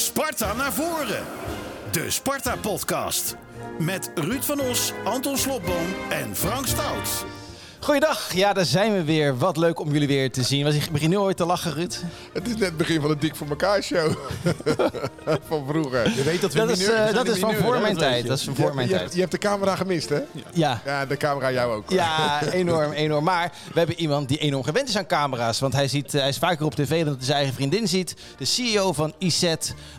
Sparta naar voren. De Sparta-podcast. Met Ruud van Os, Anton Slobboom en Frank Stout. Goeiedag, ja, daar zijn we weer. Wat leuk om jullie weer te zien. Was ik begin nu ooit te lachen, Ruud? Het is net het begin van de Dik voor elkaar show. van vroeger. Je weet dat we Dat is, mineur- eh, dat is van voor hè, mijn dat tijd. je. Dat is van Je, voor mijn je hebt, tijd. je hebt de camera gemist, hè? Ja. Ja, de camera jou ook. Ja, enorm, enorm. Maar we hebben iemand die enorm gewend is aan camera's. Want hij, ziet, eh, hij is vaker op tv dan dat hij zijn eigen vriendin ziet. De CEO van IZ,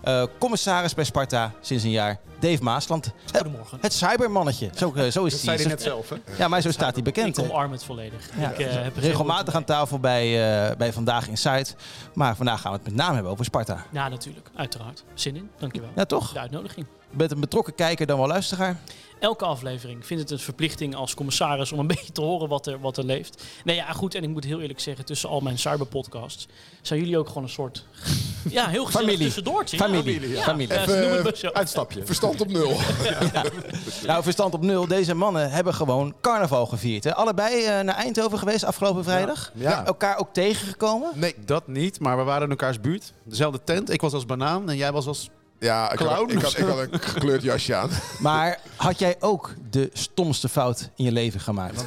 eh, commissaris bij Sparta sinds een jaar. Dave Maasland. Goedemorgen. Het cybermannetje. Zo, eh, zo is Dat hij. zei hij net zelf, hè? Ja, maar zo staat hij bekend. Ik omarm het volledig. Ja. Ik, eh, heb geen Regelmatig aan tafel bij, eh, bij Vandaag Inside. Maar vandaag gaan we het met name hebben over Sparta. Ja, natuurlijk. Uiteraard. Zin in. Dankjewel. Ja, toch? De uitnodiging. Bent een betrokken kijker dan wel luisteraar. Elke aflevering vindt het een verplichting als commissaris om een beetje te horen wat er, wat er leeft. Nee, ja, goed. En ik moet heel eerlijk zeggen, tussen al mijn cyberpodcasts zijn jullie ook gewoon een soort... Ja, heel gezellig Familie. tussendoortje. Familie, Ja, familie. Ja, ze Even, noemen het eh, maar zo. Uitstapje. Verstand op nul. Nou, verstand op nul. Deze mannen hebben gewoon carnaval gevierd. Hè? Allebei eh, naar Eindhoven geweest afgelopen vrijdag. Ja. Elkaar ook tegengekomen. Nee, dat niet, maar we waren in elkaars buurt. Dezelfde tent. Ik was als banaan en jij was als... Ja, ik had, ik, had, ik had een gekleurd jasje aan. Maar had jij ook de stomste fout in je leven gemaakt?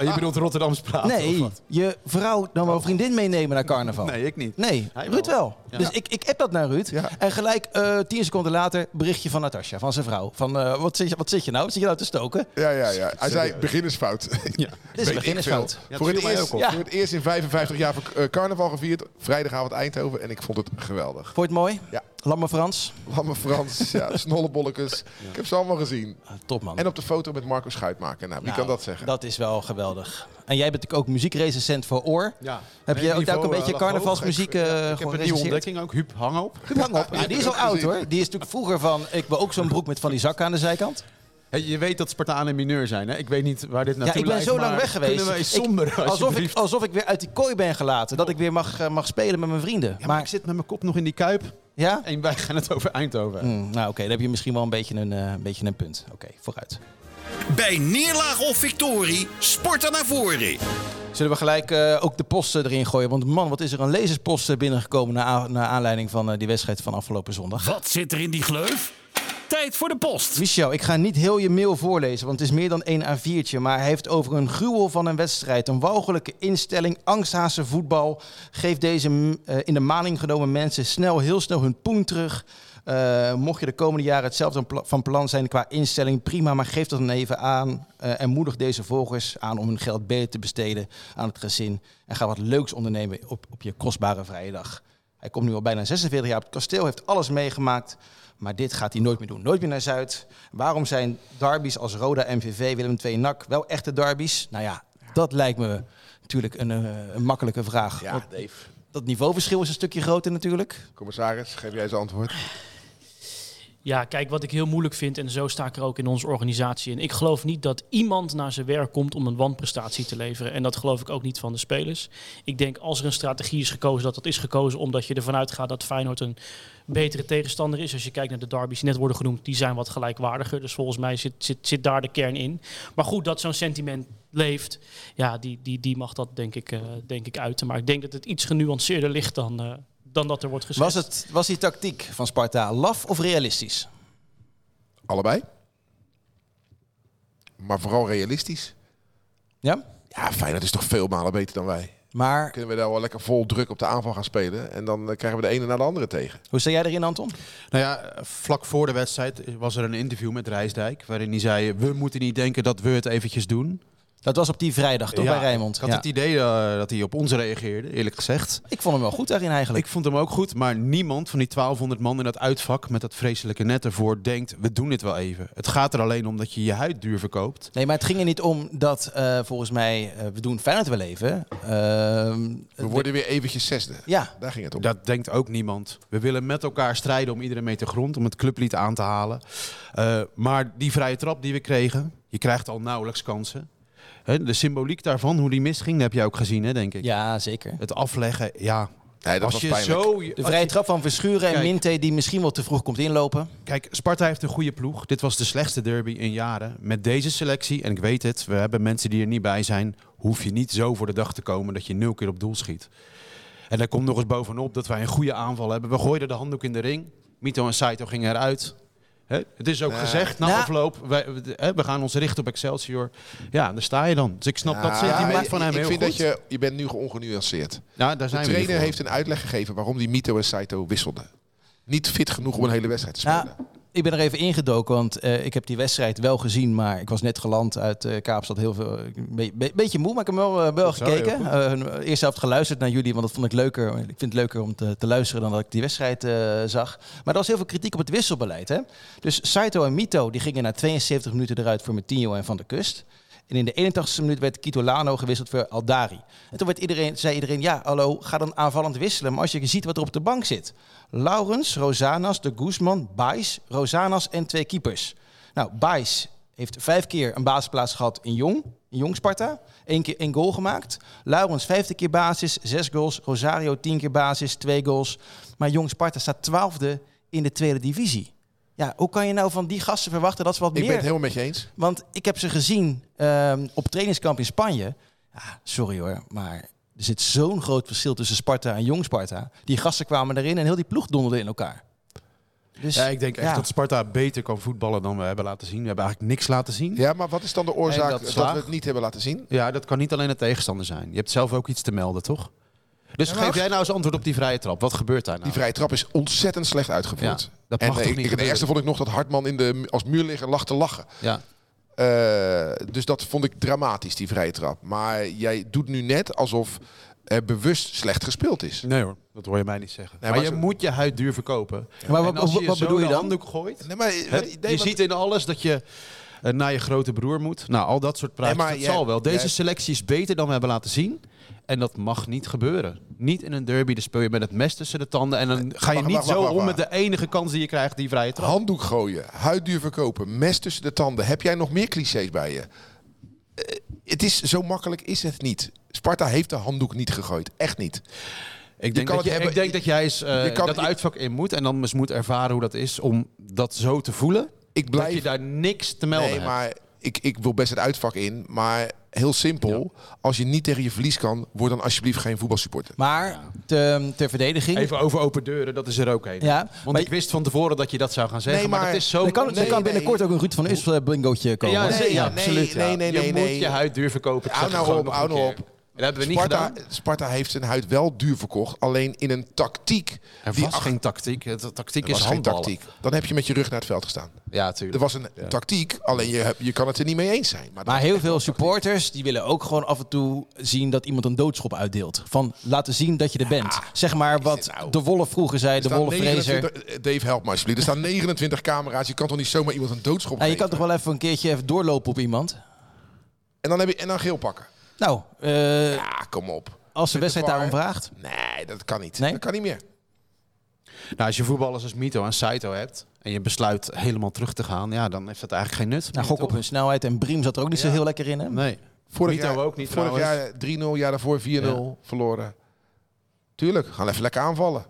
Je bedoelt Rotterdams praten? of Nee, wat? je vrouw dan wel vriendin meenemen naar carnaval. Nee, ik niet. Nee, Hij Ruud wel. wel. Ja. Dus ik, ik app dat naar Ruud. Ja. En gelijk eh, tien seconden later berichtje van Natasja, van zijn vrouw. Van, eh, wat, zit je, wat zit je nou? Wat zit je nou te stoken? Ja, ja, ja. Hij zei beginnersfout. Ja. Dit is een beginnersfout. Ja, voor, het eerst, ook op. Ja. voor het eerst in 55 jaar eh, carnaval gevierd. Vrijdagavond Eindhoven. En ik vond het geweldig. Vond je het mooi? Ja. Lamme Frans? Lamme Frans, ja. Ik heb ze allemaal gezien. Ah, top man. En op de foto met Marco Schuitmaker. Nou, wie Nou, kan dat zeggen? Dat is wel geweldig. En jij bent natuurlijk ook muziekrecensent voor Oor. Ja. Heb je ook, een eh, beetje lag carnavalsmuziek eh Ik heb gewoon een nieuwe ontdekking ook. Huub, hang op. Hang op. Ja, die is al oud hoor. Die is natuurlijk vroeger van, ik wil ook zo'n broek met van die zakken aan de zijkant. Hey, je weet dat Spartaan en mineur zijn, hè? Ik weet niet waar dit Ja, naartoe ik ben zo lang weg geweest. Kunnen wij Ik- somber, alsof, ik, alsof ik weer uit die kooi ben gelaten. Dat ik weer mag, eh, mag spelen met mijn vrienden. Ja, maar, maar, ik zit met mijn kop nog in die kuip ja? en wij gaan het over Eindhoven. Hmm, nou oké, dan heb je misschien wel een beetje een, eh, een, beetje een punt. Oké, vooruit. Bij neerlaag of victorie, Sparta naar voren. Zullen we gelijk eh, ook de posten erin gooien? Want man, wat is er een lezerspost eh, binnengekomen... naar, aanleiding van eh, die wedstrijd van afgelopen zondag. Wat zit er in die gleuf? Tijd voor de post. Michel, ik ga niet heel je mail voorlezen, want het is meer dan één A4'tje. Maar hij heeft over een gruwel van een wedstrijd, een walgelijke instelling, angsthazen voetbal. Geeft deze eh, in de maling genomen mensen snel, heel snel hun poen terug. Eh, mocht je de komende jaren hetzelfde van plan zijn qua instelling, prima, maar geef dat dan even aan. eh, en moedig deze volgers aan om hun geld beter te besteden aan het gezin. En ga wat leuks ondernemen op, op je kostbare vrije dag. Hij komt nu al bijna 46 jaar op het kasteel, heeft alles meegemaakt. Maar dit gaat hij nooit meer doen. Nooit meer naar Zuid. Waarom zijn derbies als Roda, MVV, Willem II, NAC wel echte derbies? Nou ja, dat lijkt me natuurlijk een, eh, een makkelijke vraag. Ja, Dave. dat niveauverschil is een stukje groter natuurlijk. Commissaris, geef jij zijn antwoord. Ja, kijk, wat ik heel moeilijk vind, en zo sta ik er ook in onze organisatie in. Ik geloof niet dat iemand naar zijn werk komt om een wanprestatie te leveren. En dat geloof ik ook niet van de spelers. Ik denk als er een strategie is gekozen, dat dat is gekozen omdat je ervan uitgaat dat Feyenoord een betere tegenstander is. Als je kijkt naar de derbies die net worden genoemd, die zijn wat gelijkwaardiger. Dus volgens mij zit, zit, zit daar de kern in. Maar goed, dat zo'n sentiment leeft, ja, die, die, die mag dat denk ik, eh, denk ik uiten. Maar ik denk dat het iets genuanceerder ligt dan, eh, dan dat er wordt gezegd. Was, het, was die tactiek van Sparta laf of realistisch? Allebei. Maar vooral realistisch. Ja? Ja, Feyenoord is toch veel malen beter dan wij. Maar Kunnen we daar wel lekker vol druk op de aanval gaan spelen. En dan eh, krijgen we de ene na de andere tegen. hoe sta jij erin, Anton? Nou ja, vlak voor de wedstrijd was er een interview met Rijsdijk. Waarin hij zei: We moeten niet denken dat we het eventjes doen. Dat was op die vrijdag, toch, Ja, bij Rijnmond? Ik had Ja. het idee eh, dat hij op ons reageerde, eerlijk gezegd. Ik vond hem wel goed daarin eigenlijk. Ik vond hem ook goed, maar niemand van die 1200 man in dat uitvak met dat vreselijke net ervoor denkt: we doen dit wel even. Het gaat er alleen om dat je je huid duur verkoopt. Nee, maar het ging er niet om dat eh, volgens mij, eh, we doen Feyenoord wel even. Ehm, We worden weer eventjes zesde. Ja, Daar ging het om. Dat denkt ook niemand. We willen met elkaar strijden om iedere meter grond, om het clublied aan te halen. Eh, maar die vrije trap die we kregen, je krijgt al nauwelijks kansen. Hè, de symboliek daarvan, hoe die misging, dat heb je ook gezien, hè, denk ik. ja zeker. Het afleggen, ja. Nee, dat als was je pijnlijk. zo... De vrije je- trap van Verschuren en Kijk. Minte die misschien wel te vroeg komt inlopen. Kijk, Sparta heeft een goede ploeg. Dit was de slechtste derby in jaren. Met deze selectie, en ik weet het, we hebben mensen die er niet bij zijn, hoef je niet zo voor de dag te komen dat je nul keer op doel schiet. En daar komt nog eens bovenop dat wij een goede aanval hebben. We gooiden de handdoek in de ring. Mito en Saito gingen eruit. Het is ook gezegd na Nou. afloop, wij, we, hè, we gaan ons richten op Excelsior. Ja, daar sta je dan. Dus ik snap dat Ja, sentiment maar van hem ik heel vind goed. dat je, je bent nu ongenuanceerd. ja, daar De zijn we trainer heeft een uitleg gegeven waarom die Mito en Saito wisselden. Niet fit genoeg om een hele wedstrijd te Ja, spelen. Ik ben er even ingedoken, want eh, ik heb die wedstrijd wel gezien, maar ik was net geland uit eh, Kaapstad. Heel veel, be- be- beetje moe, maar ik heb hem wel, eh, wel gekeken. Eh eerst helft geluisterd naar jullie, want dat vond ik leuker. Ik vind het leuker om te, te luisteren dan dat ik die wedstrijd eh, zag. Maar er was heel veel kritiek op het wisselbeleid. Hè? Dus Saito en Mito die gingen na 72 minuten eruit voor Metinho en Van der Kust. En in de 81ste minuut werd Kitolano gewisseld voor Aldari. En toen werd iedereen, zei iedereen, ja, hallo, ga dan aanvallend wisselen. Maar als je ziet wat er op de bank zit. Laurens, Rosanas, de Guzman, Bais, Rosanas en twee keepers. Nou, Bais heeft vijf keer een basisplaats gehad in Jong, in Jong Sparta. Eén keer één goal gemaakt. Laurens vijfde keer basis, zes goals. Rosario tien keer basis, twee goals. Maar Jong Sparta staat twaalfde in de tweede divisie. Ja, hoe kan je nou van die gasten verwachten dat ze wat Ik ben meer... het helemaal met je eens. Want ik heb ze gezien ehm, op trainingskamp in Spanje. Ja, sorry hoor, maar er zit zo'n groot verschil tussen Sparta en Jong Sparta. Die gasten kwamen erin en heel die ploeg donderde in elkaar. Dus, Ja, ik denk echt ja. dat Sparta beter kan voetballen dan we hebben laten zien. We hebben eigenlijk niks laten zien. Ja, maar wat is dan de En oorzaak dat we het niet hebben laten zien? Ja, dat kan niet alleen de tegenstander zijn. Je hebt zelf ook iets te melden, toch? Dus Ja, geef jij nou eens antwoord op die vrije trap. Wat gebeurt daar nou? Die vrije trap is ontzettend slecht uitgevoerd. Ja, dat en mag eh, toch ik, niet ik- het gebeuren? ergste vond ik nog dat Hartman in de, als muurligger lag te lachen. Ja. Eh, dus dat vond ik dramatisch, die vrije trap. Maar jij doet nu net alsof er bewust slecht gespeeld is. Nee hoor, dat hoor je mij niet zeggen. Nee, maar, maar je zo- moet je huid duur verkopen. Maar En wat, als wat, wat zo bedoel je de dan? handdoek gooit... Nee, maar, hè, nee, je ziet in alles dat je eh, naar je grote broer moet. Nou, al dat soort praatjes, Nee, maar dat jij- zal wel. Deze jij- selectie is beter dan we hebben laten zien. En dat mag niet gebeuren. Niet in een derby, dan speel je met het mes tussen de tanden. En dan ga je niet wacht, zo wacht, om met de enige kans die je krijgt, die vrije trap. handdoek gooien, huidduur verkopen, mes tussen de tanden. Heb jij nog meer clichés bij je? Eh, het is zo makkelijk is het niet. Sparta heeft de handdoek niet gegooid. Echt niet. Ik denk, dat, het je, hebben- ik denk dat jij eens eh, kan- dat uitvak in moet. En dan eens moet ervaren hoe dat is om dat zo te voelen. Ik Dat blijf je daar niks te melden Nee, hebt. maar ik, ik wil best het uitvak in. Maar heel simpel. Als je niet tegen je verlies kan, word dan alsjeblieft geen voetbalsupporter. Maar te, ter verdediging... Even over open deuren, dat is er ook een. ja, Want maar ik wist van tevoren dat je dat zou gaan zeggen. Nee, maar, maar- dat is zo... er kan, er nee, kan binnenkort nee. ook een Ruud van eh, bingootje komen. Ja, nee, ja, absoluut. nee, ja. nee, nee, je nee, moet nee. je huid duur verkopen. Hou nou op, hou nou keer. En dat hebben we niet Sparta, gedaan. Sparta heeft zijn huid wel duur verkocht. Alleen in een tactiek. Er die was ach- geen tactiek. Het tactiek er is was geen handballen. tactiek. Dan heb je met je rug naar het veld gestaan. Ja, Er tuurlijk. was een tactiek, alleen je, je kan het er niet mee eens zijn. Maar, heel veel tactiek. supporters die willen ook gewoon af en toe zien dat iemand een doodschop uitdeelt. Van laten zien dat je er bent. Zeg maar wat nou? de Wolf vroeger zei, Er de Wolf Fraser. 29 eh, Dave, help me alsjeblieft. Er staan 29 camera's. Je kan toch niet zomaar iemand een doodschop Nou, je kan toch wel even een keertje even doorlopen op iemand. En dan heb je en dan geel pakken. Nou, eh, Ja, kom op. als de wedstrijd daarom vraagt. Nee, dat kan niet. Nee? Dat kan niet meer. Nou, als je voetballers als Mito en Saito hebt... en je besluit helemaal terug te gaan... ja, dan heeft dat eigenlijk geen nut. Nou, gok op hun snelheid. En Briem zat er ook niet zo Ja. heel lekker in. Hè? Nee. Vorig Mito jaar ook niet Vorig trouwens. jaar 3-0, jaar daarvoor 4-0 Ja. verloren. Tuurlijk, gaan even lekker aanvallen.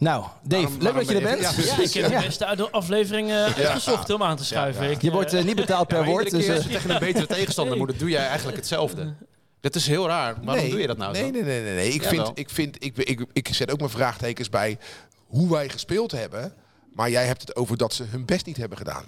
Nou, Dave, Waarom- leuk dat je er bent. Ja, ik heb de beste uit de aflevering eh, uitgezocht om aan te schuiven. Ik, Je eh, wordt eh, niet betaald per Ja, woord. Dus, als je tegen een betere tegenstander moet, doe jij eigenlijk hetzelfde. Dat is heel raar. Waarom nee, doe je dat nou nee, zo? nee, nee, nee, nee. Ik, vind, ik, vind, ik, ik, ik zet ook mijn vraagtekens bij hoe wij gespeeld hebben. Maar jij hebt het over dat ze hun best niet hebben gedaan.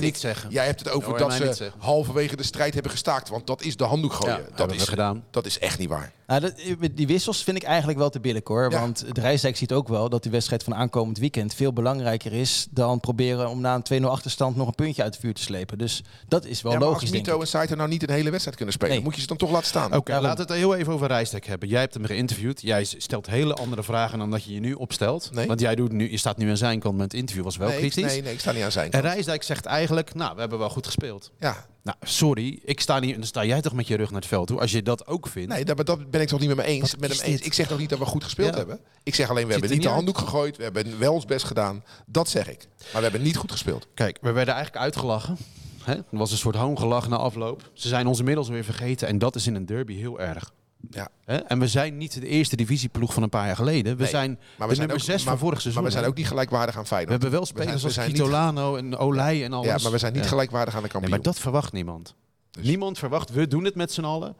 Niet zeggen. Jij hebt het over je dat ze halverwege de strijd hebben gestaakt. Want dat is de handdoek gooien. Ja, dat, hebben is, we gedaan. dat is echt niet waar. nou, dat, die wissels vind ik eigenlijk wel te billig hoor. Ja. Want de Rijsdijk ziet ook wel dat die wedstrijd van aankomend weekend veel belangrijker is dan proberen om na een 2-0 achterstand nog een puntje uit het vuur te slepen. Dus dat is wel Ja, maar logisch. als denk Mito ik. en Saito nou niet een hele wedstrijd kunnen spelen, Nee. moet je ze dan toch laten staan. Oké, Daarom. laten we het heel even over Rijstek hebben. Jij hebt hem geïnterviewd. Jij stelt hele andere vragen dan dat je je nu opstelt. Nee. Want jij doet nu, je staat nu aan zijn kant, maar het interview was wel nee, ik, kritisch. nee, nee, ik sta niet aan zijn En kant. Rijsdijk zegt eigenlijk, nou, we hebben wel goed gespeeld. Ja, Nou, sorry, ik sta niet, dan sta jij toch met je rug naar het veld toe. Als je dat ook vindt. nee, dat, dat ben ik toch niet met me eens. Wat Met hem eens. Ik zeg toch niet dat we goed gespeeld Ja. hebben. Ik zeg alleen, we hebben niet de handdoek gegooid. We hebben wel ons best gedaan. Dat zeg ik. Maar we hebben niet goed gespeeld. Kijk, we werden eigenlijk uitgelachen. Hè? Er was een soort hoongelach na afloop. Ze zijn ons inmiddels weer vergeten. En dat is in een derby heel erg. Ja. Hè? En we zijn niet de eerste divisieploeg van een paar jaar geleden. We Nee, zijn Maar de we zijn nummer ook, 6 maar, van vorig seizoen. Maar we zijn ook niet gelijkwaardig aan we Feyenoord. hebben wel We zijn- spelers we als zijn niet- Kitolano en Olij en alles. Ja, maar we zijn niet Ja. gelijkwaardig aan de Nee, kampioen. maar dat verwacht niemand. Dus- Niemand verwacht, we doen het met z'n allen.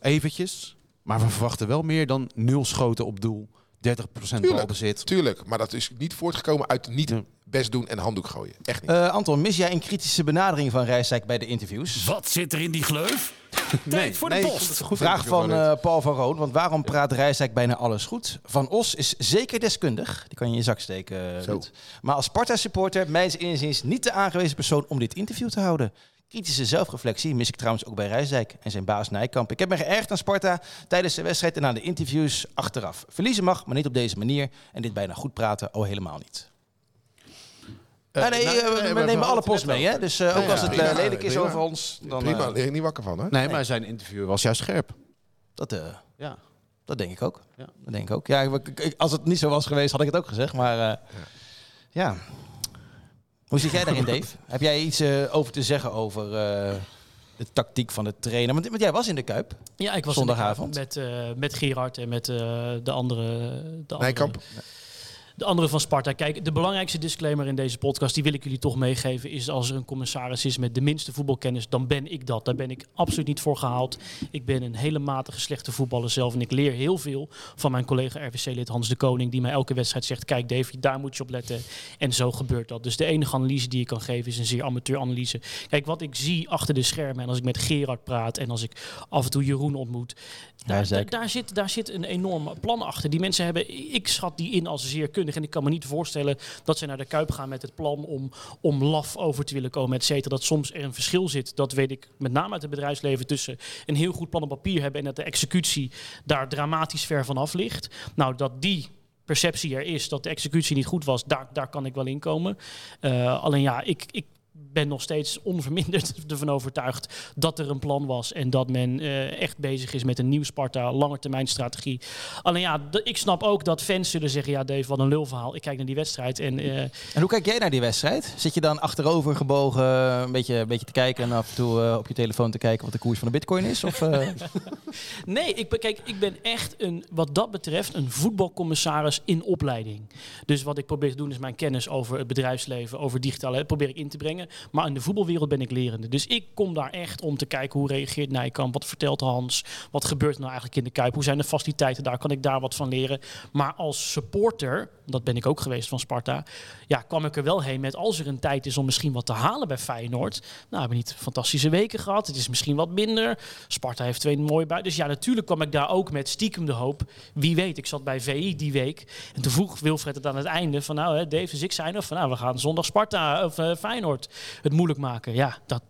Eventjes. Maar we verwachten wel meer dan nul schoten op doel. 30% Tuurlijk. balbezit. Tuurlijk, maar dat is niet voortgekomen uit niet Ja. best doen en handdoek gooien. Echt niet. Eh, Anton, mis jij een kritische benadering van Rijsdijk bij de interviews? Wat zit er in die gleuf? Tijd voor de post. goed Vraag van eh, Paul van Roon. Want waarom praat Rijsdijk bijna alles goed? Van Os is zeker deskundig. Die kan je in je zak steken. eh, Zo. Maar als Sparta-supporter, mijns inziens niet de aangewezen persoon om dit interview te houden. Kritische zelfreflectie mis ik trouwens ook bij Rijsdijk en zijn baas Nijkamp. Ik heb me geërgerd aan Sparta tijdens de wedstrijd en aan de interviews achteraf. Verliezen mag, maar niet op deze manier. En dit bijna goed praten al helemaal niet. Eh, Ah, nee, nou, eh, we, nee, we nemen alle post mee. Hè? Dus eh, ook Ja, als het prima, eh, lelijk is prima. over ons, dan... Prima, eh, daar lig ik niet wakker van. Hè? Nee, maar zijn interview was juist scherp. dat, eh, Ja. dat denk ik ook. Ja. Dat denk ik ook. Ja, als het niet zo was geweest, had ik het ook gezegd. Maar eh, ja. Hoe zit jij daarin, Dave? Heb jij iets eh, over te zeggen over eh, de tactiek van de trainer? Want, want jij was in de Kuip. Ja, ik was Zondagavond. in de Kuip met, eh, met Gerard en met eh, de andere... De andere Nijkamp. De andere van Sparta. Kijk, de belangrijkste disclaimer in deze podcast, die wil ik jullie toch meegeven, is als er een commissaris is met de minste voetbalkennis, dan ben ik dat. Daar ben ik absoluut niet voor gehaald. Ik ben een hele matige slechte voetballer zelf en ik leer heel veel van mijn collega RVC-lid Hans de Koning, die mij elke wedstrijd zegt, kijk Davy, daar moet je op letten. En zo gebeurt dat. Dus de enige analyse die ik kan geven is een zeer amateur analyse. Kijk, wat ik zie achter de schermen en als ik met Gerard praat en als ik af en toe Jeroen ontmoet, daar zit, daar zit een enorm plan achter. Die mensen hebben, ik schat die in als zeer kundig. En ik kan me niet voorstellen dat ze naar de Kuip gaan met het plan om, om laf over te willen komen, et cetera. Dat soms er een verschil zit, dat weet ik met name uit het bedrijfsleven, tussen een heel goed plan op papier hebben en dat de executie daar dramatisch ver vanaf ligt. Nou, dat die perceptie er is, dat de executie niet goed was, daar, daar kan ik wel in komen. Eh, alleen ja, ik, ik ben nog steeds onverminderd ervan overtuigd dat er een plan was en dat men eh, echt bezig is met een nieuw Sparta, langetermijn strategie. Alleen ja, ik snap ook dat fans zullen zeggen, ja Dave, wat een lulverhaal. Ik kijk naar die wedstrijd en eh, En hoe kijk jij naar die wedstrijd? Zit je dan achterover gebogen een beetje, een beetje te kijken en af en toe eh, op je telefoon te kijken wat de koers van de bitcoin is? Of? Nee, ik kijk, ik ben echt een, wat dat betreft een voetbalcommissaris in opleiding. Dus wat ik probeer te doen is mijn kennis over het bedrijfsleven, over digitale, probeer ik in te brengen. Maar in de voetbalwereld ben ik lerende. Dus ik kom daar echt om te kijken hoe reageert Nijkamp, wat vertelt Hans, wat gebeurt er nou eigenlijk in de Kuip, hoe zijn de faciliteiten daar, kan ik daar wat van leren. Maar als supporter, dat ben ik ook geweest van Sparta, ja, kwam ik er wel heen met als er een tijd is om misschien wat te halen bij Feyenoord. Nou, we hebben niet fantastische weken gehad. Het is misschien wat minder. Sparta heeft twee mooie buiten. Dus ja, natuurlijk kwam ik daar ook met stiekem de hoop. Wie weet, ik zat bij VI die week. En toen vroeg Wilfred het aan het einde van nou, hè, Dave ik zijn er van nou, we gaan zondag Sparta of eh, Feyenoord het moeilijk maken. Ja, dat,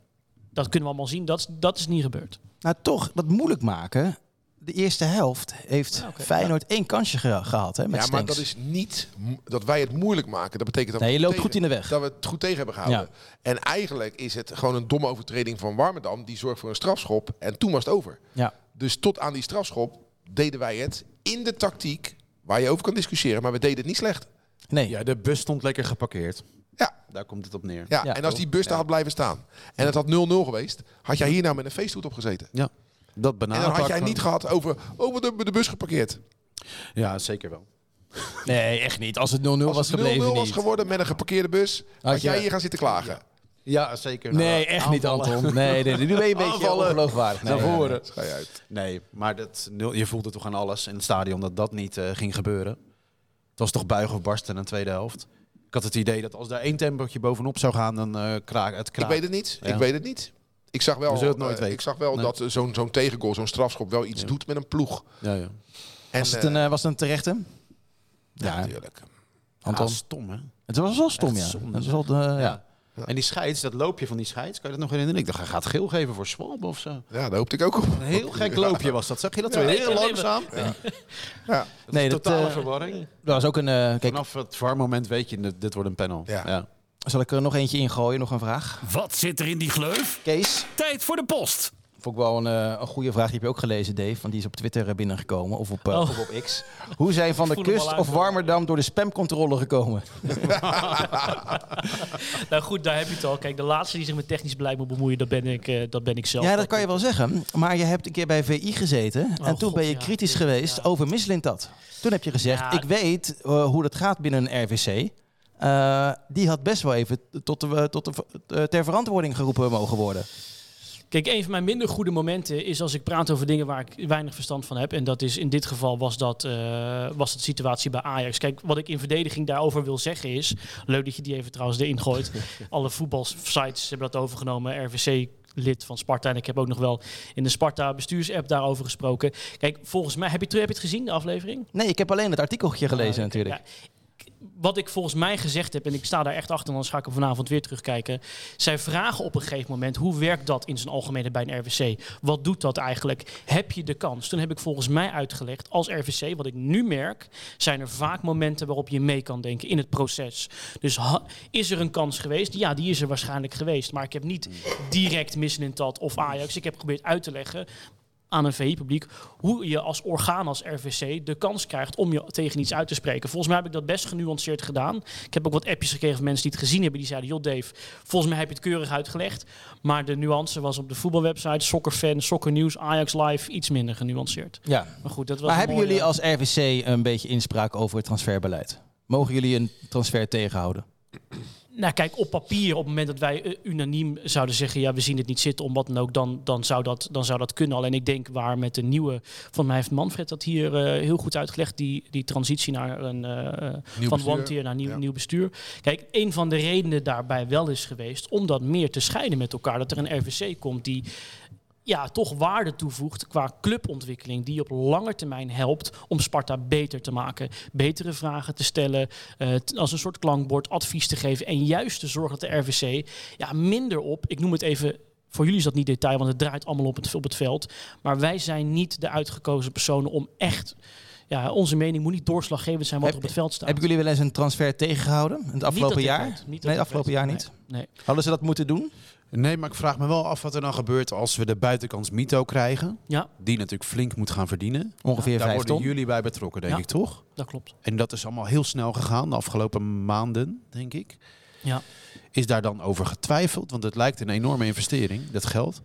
dat kunnen we allemaal zien. Dat, is- dat is niet gebeurd. nou, toch, dat moeilijk maken. De eerste helft heeft Ja. Feyenoord één kansje ge- gehad hè, met Ja, maar dat is niet dat wij het moeilijk maken. Dat betekent dat Nee, we je loopt tegen- goed in de weg. Dat we het goed tegen hebben gehouden. En eigenlijk is het gewoon een domme overtreding van Warmerdam. Die zorgt voor een strafschop. En toen was het over. Ja. Dus tot aan die strafschop deden wij het in de tactiek. Waar je over kan discussiëren. Maar we deden het niet slecht. Nee, Ja, de bus stond lekker geparkeerd. Ja, Daar komt het op neer. ja. Ja, en als die bus daar had blijven staan. En het had 0-0 geweest. Had jij hier nou met een feesthoed op gezeten. Ja. Dat En dan had jij niet gehad over. Oh, we hebben de bus geparkeerd. Ja, zeker wel. nee, echt niet. Als het 0-0 Als was het 0-0 gebleven was niet. geworden met een geparkeerde bus. Had, je- jij hier gaan zitten klagen. Ja, zeker. Nee, echt niet, Anton. Nee, nee, nu ben je een beetje Aanvallen. ongeloofwaardig. Nee, Naar nee, nee. voren. Ga je uit. Nee, maar dat, nul- je voelde toch aan alles in het stadion dat dat niet eh, ging gebeuren. Het was toch buigen of barsten in de tweede helft. Ik had het idee dat als daar één tempootje bovenop zou gaan, dan eh kraak het Ik kraak. weet het niet. Ja. Ik weet het niet. Ik zag wel, het nooit eh, weten. ik zag wel Nee. dat zo'n zo'n tegengoal, zo'n strafschop wel iets doet met een ploeg. Ja, ja. En, Was het een, eh, was het een terechte? ja, natuurlijk. Anton. Ja, stom hè? Het was wel stom, Echt ja. zonde, Het was wel, eh, ja. Ja. En die scheids, dat loopje van die scheids, kan je dat nog herinneren? Ik dacht, hij gaat geel geven voor Swalbe of zo. Ja, daar hoopte ik ook op. Een heel gek loopje was dat. Zag je dat? Ja. heel Nee, nee, langzaam. Ja. Nee, dat, Totale eh, verwarring. Dat was ook een... eh, kijk, Vanaf het VAR-moment weet je, dit- dit wordt een panel. Ja. Ja. zal ik er nog eentje ingooien? Nog een vraag? Wat zit er in die gleuf? Kees? Tijd voor de post. Vond ik wel een, eh, een goede vraag. Die heb je ook gelezen, Dave. Want die is op Twitter eh, binnengekomen. Of op, eh, Oh. of op X. Hoe zijn Van de Kust of. Warmerdam door de spamcontrole gekomen? Nou goed, daar heb je het al. Kijk, de laatste die zich met technisch beleid moet bemoeien, dat ben ik, dat ben ik zelf. Ja, dat kan je wel zeggen. Maar je hebt een keer bij VI gezeten. en toen God, ben je kritisch Ja. geweest Ja. over Mislintat. Toen heb je gezegd, Ja. ik weet hoe dat gaat binnen een RVC. Die had best wel even tot de, tot de, ter verantwoording geroepen mogen worden. Kijk, een van mijn minder goede momenten is als ik praat over dingen waar ik weinig verstand van heb. En dat is in dit geval was dat, eh, was de situatie bij Ajax. Kijk, wat ik in verdediging daarover wil zeggen is. Leuk dat je die even trouwens erin gooit. Alle voetbalsites hebben dat overgenomen. RVC lid van Sparta. En ik heb ook nog wel in de Sparta bestuursapp daarover gesproken. Kijk, volgens mij, heb je, heb je het gezien, de aflevering? Nee, ik heb alleen het artikeltje gelezen Ah, natuurlijk. Ja, wat ik volgens mij gezegd heb, en ik sta daar echt achter, dan ga ik hem vanavond weer terugkijken. Zij vragen op een gegeven moment, hoe werkt dat in zijn algemeenheid bij een RVC? Wat doet dat eigenlijk? Heb je de kans? Toen heb ik volgens mij uitgelegd, als RVC, wat ik nu merk, zijn er vaak momenten waarop je mee kan denken in het proces. Dus is er een kans geweest? Ja, die is er waarschijnlijk geweest. Maar ik heb niet direct Missenintat of Ajax. Ik heb geprobeerd uit te leggen aan een VI-publiek hoe je als orgaan als RVC de kans krijgt om je tegen iets uit te spreken. Volgens mij heb ik dat best genuanceerd gedaan. Ik heb ook wat appjes gekregen van mensen die het gezien hebben. Die zeiden, joh Dave, volgens mij heb je het keurig uitgelegd. Maar de nuance was op de voetbalwebsite, Soccerfan, Soccer News, Ajax Live iets minder genuanceerd. Ja. Maar goed, dat was Maar hebben mooie- jullie als RVC een beetje inspraak over het transferbeleid? Mogen jullie een transfer tegenhouden? Nou, kijk, op papier, op het moment dat wij eh, unaniem zouden zeggen, ja, we zien het niet zitten, om wat dan ook, dan, dan, zou dat, dan zou dat kunnen. Alleen ik denk waar met de nieuwe, van mij heeft Manfred dat hier eh, heel goed uitgelegd, die, die transitie naar een, eh, van bestuur. one tier naar nieuw, Ja. nieuw bestuur. Kijk, een van de redenen daarbij wel is geweest om dat meer te scheiden met elkaar. Dat er een RVC komt die ja, toch waarde toevoegt qua clubontwikkeling. Die op lange termijn helpt om Sparta beter te maken. Betere vragen te stellen. eh, als een soort klankbord advies te geven. En juist te zorgen dat de RVC ja, minder op, ik noem het even. Voor jullie is dat niet detail, want het draait allemaal op het, op het veld. Maar wij zijn niet de uitgekozen personen om echt. Ja, onze mening moet niet doorslaggevend zijn wat Heb- er op het veld staat. Hebben jullie wel eens een transfer tegengehouden in het afgelopen jaar? weet, niet dat nee, ik afgelopen jaar Nee, niet. Nee. Hadden ze dat moeten doen? Nee, maar ik vraag me wel af wat er dan gebeurt als we de buitenkans Mito krijgen. Ja, Die natuurlijk flink moet gaan verdienen. Ongeveer Daar vijf worden ton. jullie bij betrokken, denk Ja. ik toch? dat klopt. En dat is allemaal heel snel gegaan de afgelopen maanden, denk ik. Ja. Is daar dan over getwijfeld? Want het lijkt een enorme investering, dat geld.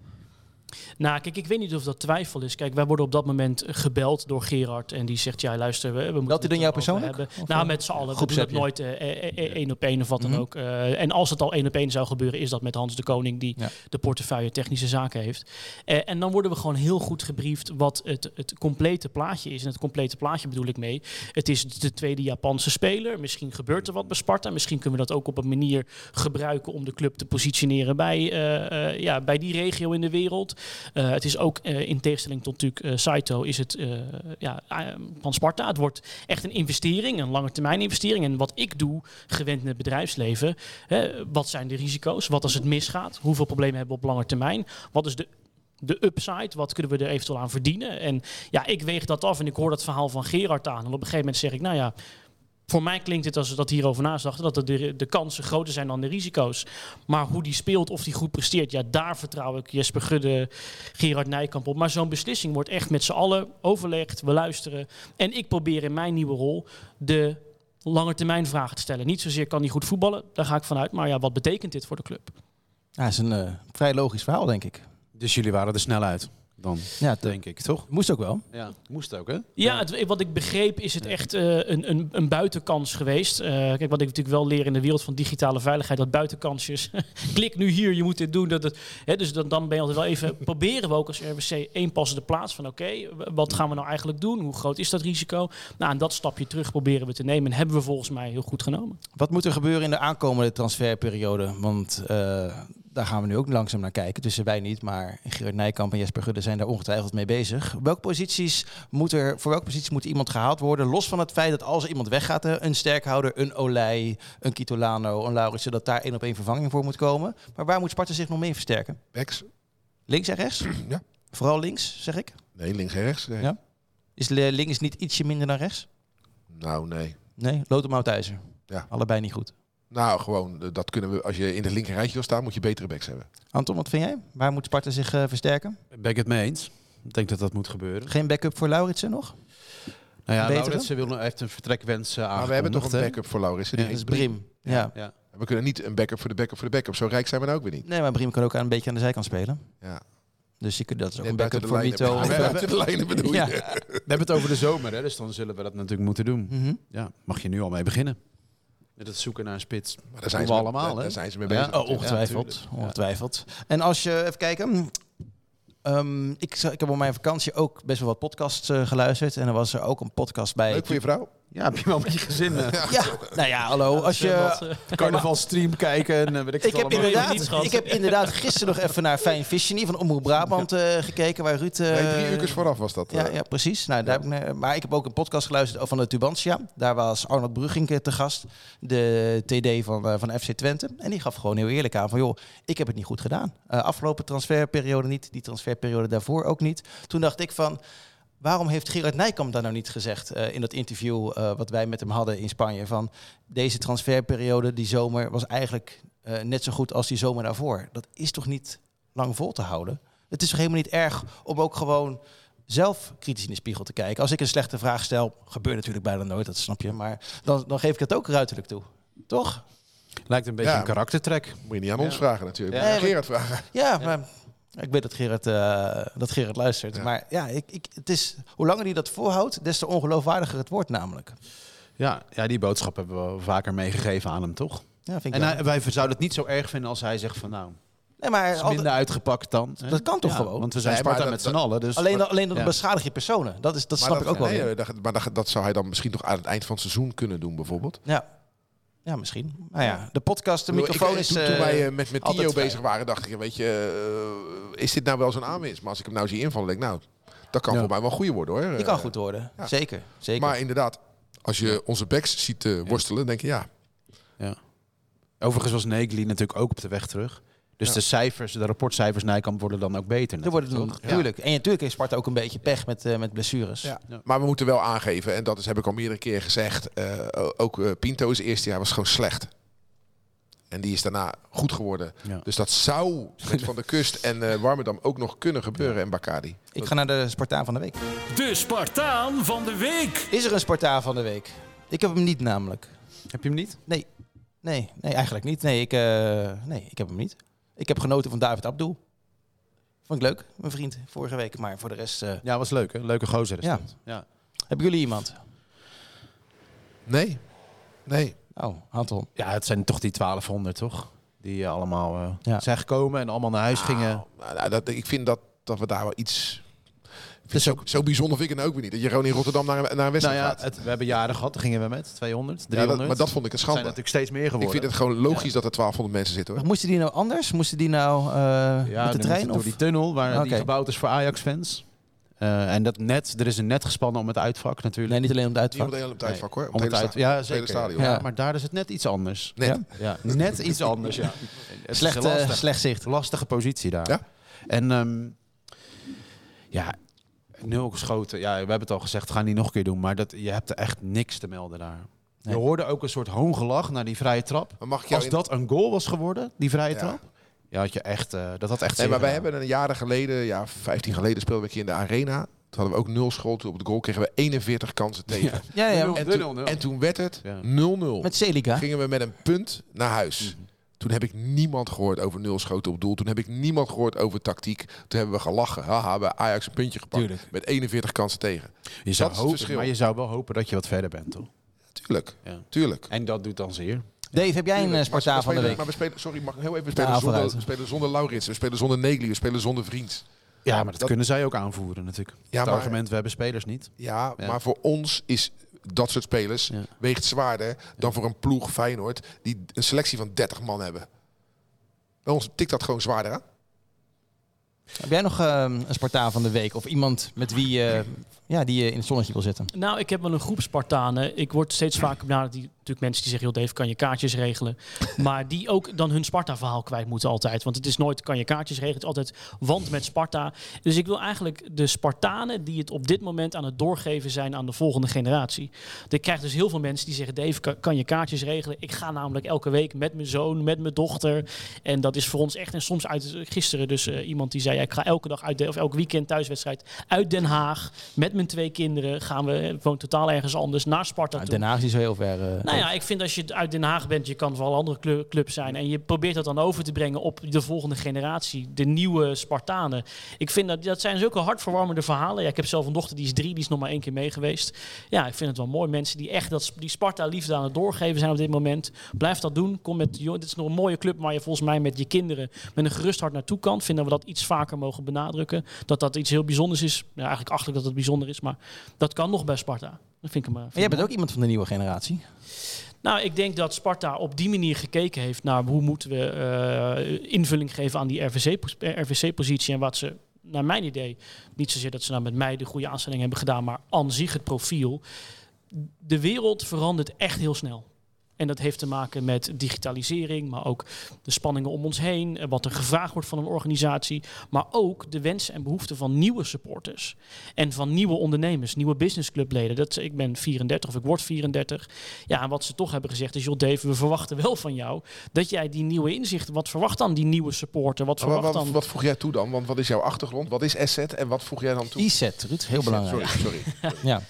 Nou, kijk, ik weet niet of dat twijfel is. Kijk, wij worden op dat moment gebeld door Gerard en die zegt, ja, luister, we, we moeten Belt hij dan het jou erover persoonlijk? Hebben. Of, nou, eh, met z'n allen. We doen het nooit eh, eh, één op één of wat dan Mhm. ook. En als het al één op één zou gebeuren, is dat met Hans de Koning, die Ja. de portefeuille technische zaken heeft. En dan worden we gewoon heel goed gebriefd wat het, het complete plaatje is. En het complete plaatje bedoel ik mee. Het is de tweede Japanse speler. Misschien gebeurt er wat bij Sparta. Misschien kunnen we dat ook op een manier gebruiken om de club te positioneren bij, ja, bij die regio in de wereld. Eh, het is ook eh, in tegenstelling tot natuurlijk eh, Saito is het ja, van Sparta. Het wordt echt een investering, een lange termijn investering. En wat ik doe, gewend in het bedrijfsleven, hè, wat zijn de risico's? Wat als het misgaat? Hoeveel problemen hebben we op lange termijn? Wat is de de upside, wat kunnen we er eventueel aan verdienen? En ja, ik weeg dat af en ik hoor dat verhaal van Gerard aan. En op een gegeven moment zeg ik, nou ja, voor mij klinkt het als we dat hierover naast dachten, dat de, de kansen groter zijn dan de risico's. Maar hoe die speelt, of die goed presteert, ja, daar vertrouw ik Jesper Gudde, Gerard Nijkamp op. Maar zo'n beslissing wordt echt met z'n allen overlegd, we luisteren. En ik probeer in mijn nieuwe rol de lange termijn vragen te stellen. Niet zozeer kan hij goed voetballen, daar ga ik vanuit. Maar ja, wat betekent dit voor de club? Ja, dat is een eh, vrij logisch verhaal, denk ik. Dus jullie waren er snel uit, dan, Ja, denk ik, toch? moest ook wel. Ja, moest ook, hè? Ja, het, wat ik begreep is het echt eh, een, een, een buitenkans geweest. Eh, kijk, wat ik natuurlijk wel leer in de wereld van digitale veiligheid, dat buitenkansjes. klik nu hier, je moet dit doen. Dat het, hè, dus dan, dan ben je altijd wel even. proberen we ook als RWC één pas de plaats van: oké, wat gaan we nou eigenlijk doen? Hoe groot is dat risico? Nou, en dat stapje terug proberen we te nemen. En hebben we volgens mij heel goed genomen. Wat moet er gebeuren in de aankomende transferperiode? Want eh, daar gaan we nu ook langzaam naar kijken. Tussen wij niet, maar Gerard Nijkamp en Jesper Gudde zijn daar ongetwijfeld mee bezig. Welke posities moet er, voor welke posities moet iemand gehaald worden? Los van het feit dat als er iemand weggaat, een sterkhouder, een Olij, een Kitolano, een Lauritsen, dat daar één op één vervanging voor moet komen. Maar waar moet Sparta zich nog mee versterken? Backs? Links en rechts? Ja. Vooral links, zeg ik. Nee, links en rechts. Nee. Ja. Is links niet ietsje minder dan rechts? Nou, nee. Nee, Lothar Mautijzer. Ja. Allebei niet goed. Nou, gewoon, eh, dat kunnen we. Als je in de linker rijtje wil staan, moet je betere backs hebben. Anton, wat vind jij? Waar moet Sparta zich eh, versterken? Ben ik het mee eens? Ik denk dat dat moet gebeuren. Geen backup voor Lauritsen nog? Nou ja? Lauritsen wil, nog- heeft een vertrekwens uh, Maar we hebben toch een backup voor Lauris. Ja, Die Dat is Brim. Ja. Ja. We kunnen niet een backup voor de backup voor de backup. Zo rijk zijn we nou ook weer niet. Nee, maar Brim kan ook aan een beetje aan de zijkant spelen. Ja. Dus je kunt, dat is ook Net een backup voor. Mito. Ja, of, buiten de lijnen bedoel je. Ja. We hebben het over de zomer, hè, dus dan zullen we dat natuurlijk moeten doen. Mhm. Ja, mag je nu al mee beginnen. Met het zoeken naar een spits. Maar daar zijn Doen ze we allemaal, hè? Daar zijn ze mee Ja. bezig. Oh, ongetwijfeld. Ja. ongetwijfeld. En als je, even kijken, Ehm, ik, ik heb op mijn vakantie ook best wel wat podcasts eh, geluisterd. En er was er ook een podcast bij. Leuk voor je vrouw? Ja, heb je wel met je gezin eh, Ja, nou ja, hallo. Als je, eh, carnavalstream kijken en eh, weet ik, ik, veel heb allemaal. niet, inderdaad, schat. ik heb inderdaad gisteren nog even naar Fijn Visionie van Omroep Brabant eh, gekeken. Waar Ruud... eh, Nee, drie uur vooraf was dat. Ja, eh. ja, precies. Nou, daar heb ik, eh, maar ik heb ook een podcast geluisterd van de Tubantia. Daar was Arnold Brugink eh, te gast, de TD van, eh, van FC Twente. En die gaf gewoon heel eerlijk aan van, joh, ik heb het niet goed gedaan. Eh, afgelopen transferperiode niet, die transferperiode daarvoor ook niet. Toen dacht ik van, waarom heeft Gerard Nijkamp daar nou niet gezegd eh, in dat interview eh, wat wij met hem hadden in Spanje? Van deze transferperiode, die zomer, was eigenlijk eh, net zo goed als die zomer daarvoor. Dat is toch niet lang vol te houden? Het is toch helemaal niet erg om ook gewoon zelf kritisch in de spiegel te kijken. Als ik een slechte vraag stel, gebeurt natuurlijk bijna nooit, dat snap je. Maar dan, dan geef ik het ook ruiterlijk toe. Toch? Lijkt een beetje Ja. een karaktertrek. Moet je niet aan ons vragen natuurlijk. Ja. Gerard vragen. Ja, maar ik weet dat Gerard, eh, dat Gerard luistert. Ja. Maar ja, ik, ik, het is, hoe langer hij dat volhoudt, des te ongeloofwaardiger het wordt namelijk. Ja, ja, die boodschap hebben we vaker meegegeven aan hem, toch? Ja, vind ik En hij- wij zouden het niet zo erg vinden als hij zegt van nou, nee, maar is minder uitgepakt dan. hè? Dat kan toch Ja, gewoon? Want we zijn Nee, Sparta dat- met z'n allen. Dus alleen, alleen dan Ja. beschadig je personen. Dat, is, dat Maar snap dat- ik ook wel. nee, maar dat, dat zou hij dan misschien nog aan het eind van het seizoen kunnen doen, bijvoorbeeld. Ja. Ja, misschien. Nou ja, de podcast, de microfoon ik- is... Toen, toen eh, wij eh, met, met Tio bezig waren, dacht ik, weet je, eh, is dit nou wel zo'n aanwinst? Maar als ik hem nou zie invallen, denk ik, nou, dat kan Ja. voor mij wel een goede worden hoor. die kan Eh, goed worden. ja. Zeker, zeker. Maar inderdaad, als je onze backs ziet eh, worstelen, denk je, ja, Overigens was Negli natuurlijk ook op de weg terug. Dus Ja. de cijfers, de rapportcijfers Nijkamp worden dan ook beter. Er worden natuurlijk, doen, toch? tuurlijk. En natuurlijk heeft Sparta ook een beetje pech met, eh, met blessures. Ja. Ja. Maar we moeten wel aangeven, en dat is, heb ik al meerdere keer gezegd, eh, ook eh, Pinto's eerste jaar was gewoon slecht. En die is daarna goed geworden. Ja. Dus dat zou met Van der Kust en eh Warmerdam ook nog kunnen gebeuren en Bacardi. Ik ga naar de Spartaan van de week. De Spartaan van de week. Is er een Spartaan van de week? Ik heb hem niet namelijk. Heb je hem niet? Nee, nee, nee eigenlijk niet. Nee ik, eh, nee, ik heb hem niet. Ik heb genoten van David Abdul. Vond ik leuk, mijn vriend, vorige week. Maar voor de rest... eh, Ja, was leuk hè? Leuke gozer is Ja. dat. Ja. hebben jullie iemand? Nee, nee. Oh, Anton. ja, het zijn toch die 1200 toch? Die eh, allemaal eh, Ja. zijn gekomen en allemaal naar huis gingen. Nou, nou, dat, ik vind dat, dat we daar wel iets... Ik is vind zo, zo bijzonder vind ik het nou ook weer niet. Dat je gewoon in Rotterdam naar, een- naar een Nou wedstrijd ja, gaat. het, we hebben jaren gehad. Daar gingen we met 200, Ja, 300. dat, maar dat vond ik een Het zijn schande. natuurlijk steeds meer Ik geworden. vind het gewoon logisch dat er 1200 mensen zitten hoor. Moesten die nou anders? Moesten die nou eh, ja, met de trein? het Of? door die tunnel waar die gebouwd is voor Ajax-fans. Eh, en dat net, er is een net gespannen om het uitvak natuurlijk. Nee, niet alleen om de Niet uitvak. op het tijdvak hoor. Om het het hele, uit, ja, het zeker. stadion. Ja, maar daar is het net iets anders. Net. Ja? Ja, net iets anders, ja. Het Slecht, eh, lastig- slecht zicht. lastige positie daar. Ja. En ehm, ja, nul geschoten. Ja, we hebben het al gezegd, we gaan die nog een keer doen. Maar dat, je hebt er echt niks te melden daar. Nee. Je hoorde ook een soort hoongelach naar die vrije trap. Maar mag ik jou Als in- dat een goal was geworden, die vrije Ja. trap, ja, had je echt, eh, dat had echt Nee, maar wij hebben een jaren geleden, ja, 15 geleden speelden we een keer in de arena. Toen hadden we ook nul schoten op de goal, kregen we 41 kansen tegen. Ja, ja. Nul. En, toen, 0-0. en toen werd het Ja. 0-0. Met Celica. Gingen we met een punt naar huis. Mhm. Toen heb ik niemand gehoord over nul schoten op doel. Toen heb ik niemand gehoord over tactiek. Toen hebben we gelachen. Haha, bij Ajax een puntje gepakt. Tuurlijk. Met 41 kansen tegen. Je zou hopen, verschil. maar je zou wel hopen dat je wat verder bent, toch? Tuurlijk, Ja. tuurlijk. En dat doet dan zeer. Dave, heb jij een eh. Spartaan we van de spelen- week? Maar we spelen, sorry, mag ik heel even we Ja, spelen, zonder, we spelen zonder Laurits. We spelen zonder Negli. We spelen zonder Vriends. Ja, maar dat, Dat- kunnen zij ook aanvoeren natuurlijk. Ja, het maar- argument, we hebben spelers niet. Ja, Ja. maar voor ons is dat soort spelers Ja. weegt zwaarder dan voor een ploeg Feyenoord die een selectie van 30 man hebben. Bij ons tikt dat gewoon zwaarder aan. Heb jij nog eh, een Spartaan van de week? Of iemand met wie je ja, die je in het zonnetje wil zetten? Nou, ik heb wel een groep Spartanen. Ik word steeds vaker benaderd. Die, natuurlijk mensen die zeggen, joh Dave, kan je kaartjes regelen? maar die ook dan hun Sparta-verhaal kwijt moeten altijd. Want het is nooit, kan je kaartjes regelen? Het is altijd want met Sparta. Dus ik wil eigenlijk de Spartanen die het op dit moment aan het doorgeven zijn aan de volgende generatie. Ik krijg dus heel veel mensen die zeggen, Dave, kan, je kaartjes regelen? Ik ga namelijk elke week met mijn zoon, met mijn dochter. En dat is voor ons echt, en soms uit, gisteren dus eh, iemand die zei, ik ga elke dag uit, de, of elk weekend thuiswedstrijd uit Den Haag. Met mijn twee kinderen gaan we, woon totaal ergens anders, naar Sparta toe. Den Haag is niet zo heel ver. eh, Nou Nou ja, ik vind als je uit Den Haag bent, je kan alle andere clu- clubs zijn. En je probeert dat dan over te brengen op de volgende generatie. De nieuwe Spartanen. Ik vind dat, dat zijn zulke hartverwarmende verhalen. Ja, ik heb zelf een dochter die is drie, die is nog maar één keer mee geweest. Ja, ik vind het wel mooi. Mensen die echt dat, die Sparta-liefde aan het doorgeven zijn op dit moment. Blijf dat doen. Kom met, joh, dit is nog een mooie club waar je volgens mij met je kinderen met een gerust hart naartoe kan. Vinden we dat iets vaker mogen benadrukken. Dat dat iets heel bijzonders is. Ja, eigenlijk achterlijk dat het bijzonder is, maar dat kan nog bij Sparta. Dat vind ik hem. eh, vind jij bent ook iemand van de nieuwe generatie. Nou, ik denk dat Sparta op die manier gekeken heeft naar hoe moeten we eh, invulling geven aan die RVC-positie en wat ze, naar mijn idee, niet zozeer dat ze nou met mij de goede aanstelling hebben gedaan, maar aan zich het profiel. De wereld verandert echt heel snel. En dat heeft te maken met digitalisering, maar ook de spanningen om ons heen, eh, wat er gevraagd wordt van een organisatie, maar ook de wensen en behoeften van nieuwe supporters en van nieuwe ondernemers, nieuwe businessclubleden. Dat, ik ben 34 of ik word 34. Ja, en wat ze toch hebben gezegd is, joh Dave, we verwachten wel van jou dat jij die nieuwe inzichten, wat verwacht dan die nieuwe supporter? Wat verwacht wat, dan... wat voeg jij toe dan? Want wat is jouw achtergrond? Wat is asset en wat voeg jij dan toe? IZ, Ruud, heel belangrijk. Sorry, sorry. Ja.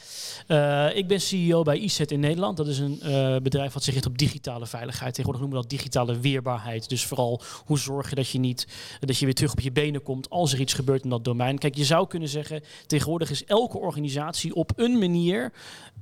Eh, ik ben CEO bij IZET in Nederland. Dat is een eh, bedrijf wat zich richt op digitale veiligheid. Tegenwoordig noemen we dat digitale weerbaarheid. Dus vooral hoe zorg je dat je niet dat je weer terug op je benen komt als er iets gebeurt in dat domein. Kijk, je zou kunnen zeggen, tegenwoordig is elke organisatie op een manier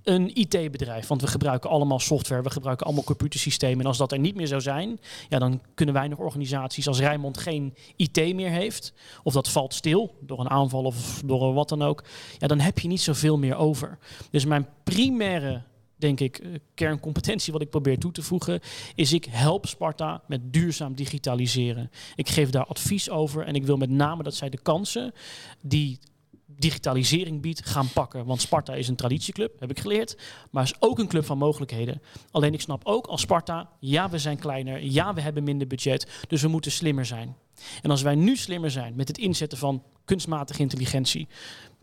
een IT-bedrijf. Want we gebruiken allemaal software, we gebruiken allemaal computersystemen. En als dat er niet meer zou zijn, ja, dan kunnen weinig organisaties als Rijnmond geen IT meer heeft. Of dat valt stil door een aanval of door wat dan ook. Ja, dan heb je niet zoveel meer over. Dus mijn primaire, denk ik, eh, kerncompetentie wat ik probeer toe te voegen, is ik help Sparta met duurzaam digitaliseren. Ik geef daar advies over en ik wil met name dat zij de kansen die digitalisering biedt, gaan pakken. Want Sparta is een traditieclub, heb ik geleerd, maar is ook een club van mogelijkheden. Alleen ik snap ook als Sparta, ja, we zijn kleiner, ja, we hebben minder budget, dus we moeten slimmer zijn. En als wij nu slimmer zijn met het inzetten van kunstmatige intelligentie,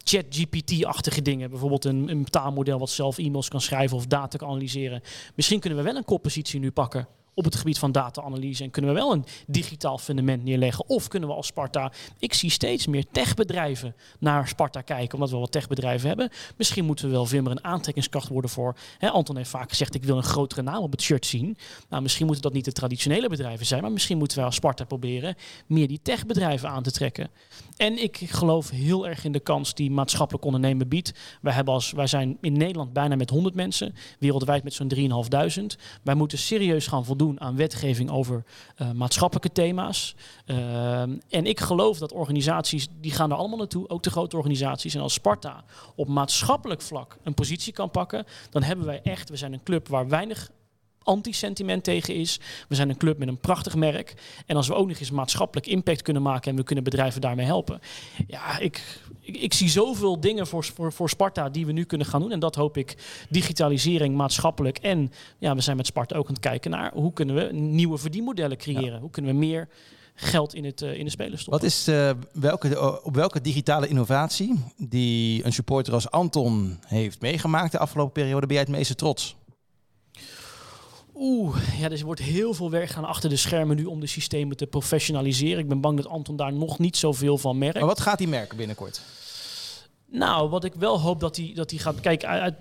ChatGPT-achtige dingen. Bijvoorbeeld een, een taalmodel wat zelf e-mails kan schrijven of data kan analyseren. Misschien kunnen we wel een koppositie nu pakken op het gebied van data-analyse. En kunnen we wel een digitaal fundament neerleggen. Of kunnen we als Sparta... Ik zie steeds meer techbedrijven naar Sparta kijken. Omdat we wat techbedrijven hebben. Misschien moeten we wel veel meer een aantrekkingskracht worden voor... Hè, Anton heeft vaak gezegd, ik wil een grotere naam op het shirt zien. Nou, misschien moeten dat niet de traditionele bedrijven zijn. Maar misschien moeten we als Sparta proberen meer die techbedrijven aan te trekken. En ik geloof heel erg in de kans die maatschappelijk ondernemen biedt. Wij, hebben als, wij zijn in Nederland bijna met 100 mensen, wereldwijd met zo'n 3.500. Wij moeten serieus gaan voldoen aan wetgeving over eh, maatschappelijke thema's. Ehm, en ik geloof dat organisaties, die gaan er allemaal naartoe, ook de grote organisaties. En als Sparta op maatschappelijk vlak een positie kan pakken, dan hebben wij echt, we zijn een club waar weinig anti-sentiment tegen is. We zijn een club met een prachtig merk. En als we ook nog eens maatschappelijk impact kunnen maken en we kunnen bedrijven daarmee helpen. Ja, ik, ik, ik zie zoveel dingen voor, voor, voor Sparta die we nu kunnen gaan doen. En dat hoop ik digitalisering, maatschappelijk. En ja, we zijn met Sparta ook aan het kijken naar hoe kunnen we nieuwe verdienmodellen creëren. Hoe kunnen we meer geld in, het, eh, in de spelers stoppen. Wat is eh, welke, op welke digitale innovatie die een supporter als Anton heeft meegemaakt de afgelopen periode ben jij het meeste trots? Oeh, ja, dus er wordt heel veel werk gaan achter de schermen nu om de systemen te professionaliseren. Ik ben bang dat Anton daar nog niet zoveel van merkt. Maar wat gaat hij merken binnenkort? Nou, wat ik wel hoop dat hij, dat hij gaat... Kijk, uit,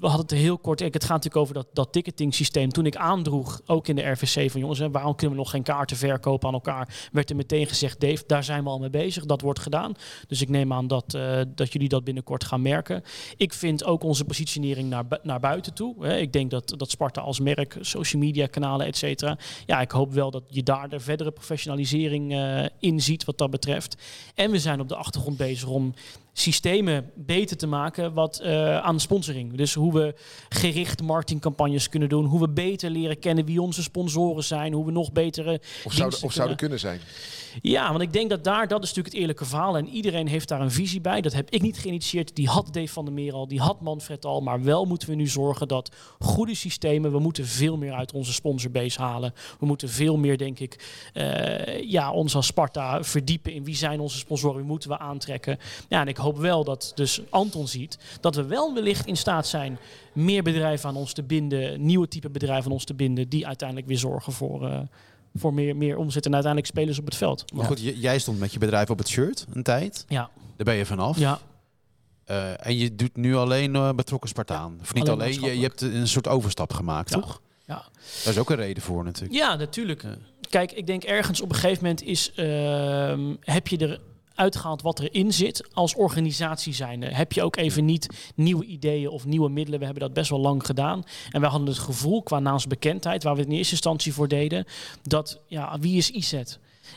we hadden het heel kort... Kijk, het gaat natuurlijk over dat, dat ticketing systeem. Toen ik aandroeg, ook in de RVC, van jongens, waarom kunnen we nog geen kaarten verkopen aan elkaar? Werd er meteen gezegd, Dave, daar zijn we al mee bezig. Dat wordt gedaan. Dus ik neem aan dat, uh, dat jullie dat binnenkort gaan merken. Ik vind ook onze positionering naar, naar buiten toe. Hè. Ik denk dat, dat Sparta als merk, social media kanalen, et cetera. Ja, ik hoop wel dat je daar de verdere professionalisering uh, in ziet wat dat betreft. En we zijn op de achtergrond bezig om systemen beter te maken wat uh, aan sponsoring. Dus hoe we gericht marketingcampagnes kunnen doen, hoe we beter leren kennen wie onze sponsoren zijn, hoe we nog betere of zouden, of zouden kunnen zijn. Ja, want ik denk dat daar, dat is natuurlijk het eerlijke verhaal. En iedereen heeft daar een visie bij. Dat heb ik niet geïnitieerd. Die had Dave van der Meer al, die had Manfred al. Maar wel moeten we nu zorgen dat goede systemen... we moeten veel meer uit onze sponsorbase halen. We moeten veel meer, denk ik, uh, ja, ons als Sparta verdiepen... in wie zijn onze sponsoren, wie moeten we aantrekken. Ja, en ik hoop wel dat dus Anton ziet... dat we wel wellicht in staat zijn... meer bedrijven aan ons te binden... nieuwe type bedrijven aan ons te binden... die uiteindelijk weer zorgen voor... Uh, voor meer, meer omzet en uiteindelijk spelers op het veld. Maar goed, jij stond met je bedrijf op het shirt een tijd. Ja. Daar ben je vanaf. Ja. Eh, en je doet nu alleen eh, betrokken Spartaan. Of niet alleen alleen, je, je hebt een soort overstap gemaakt, Ja. toch? Ja. Daar is ook een reden voor natuurlijk. Ja, natuurlijk. Ja. Kijk, ik denk ergens op een gegeven moment is, ehm, heb je er uitgehaald wat erin zit als organisatie zijnde. Heb je ook even niet nieuwe ideeën of nieuwe middelen. We hebben dat best wel lang gedaan. En wij hadden het gevoel qua naamsbekendheid, waar we het in eerste instantie voor deden, dat ja, wie is IZ?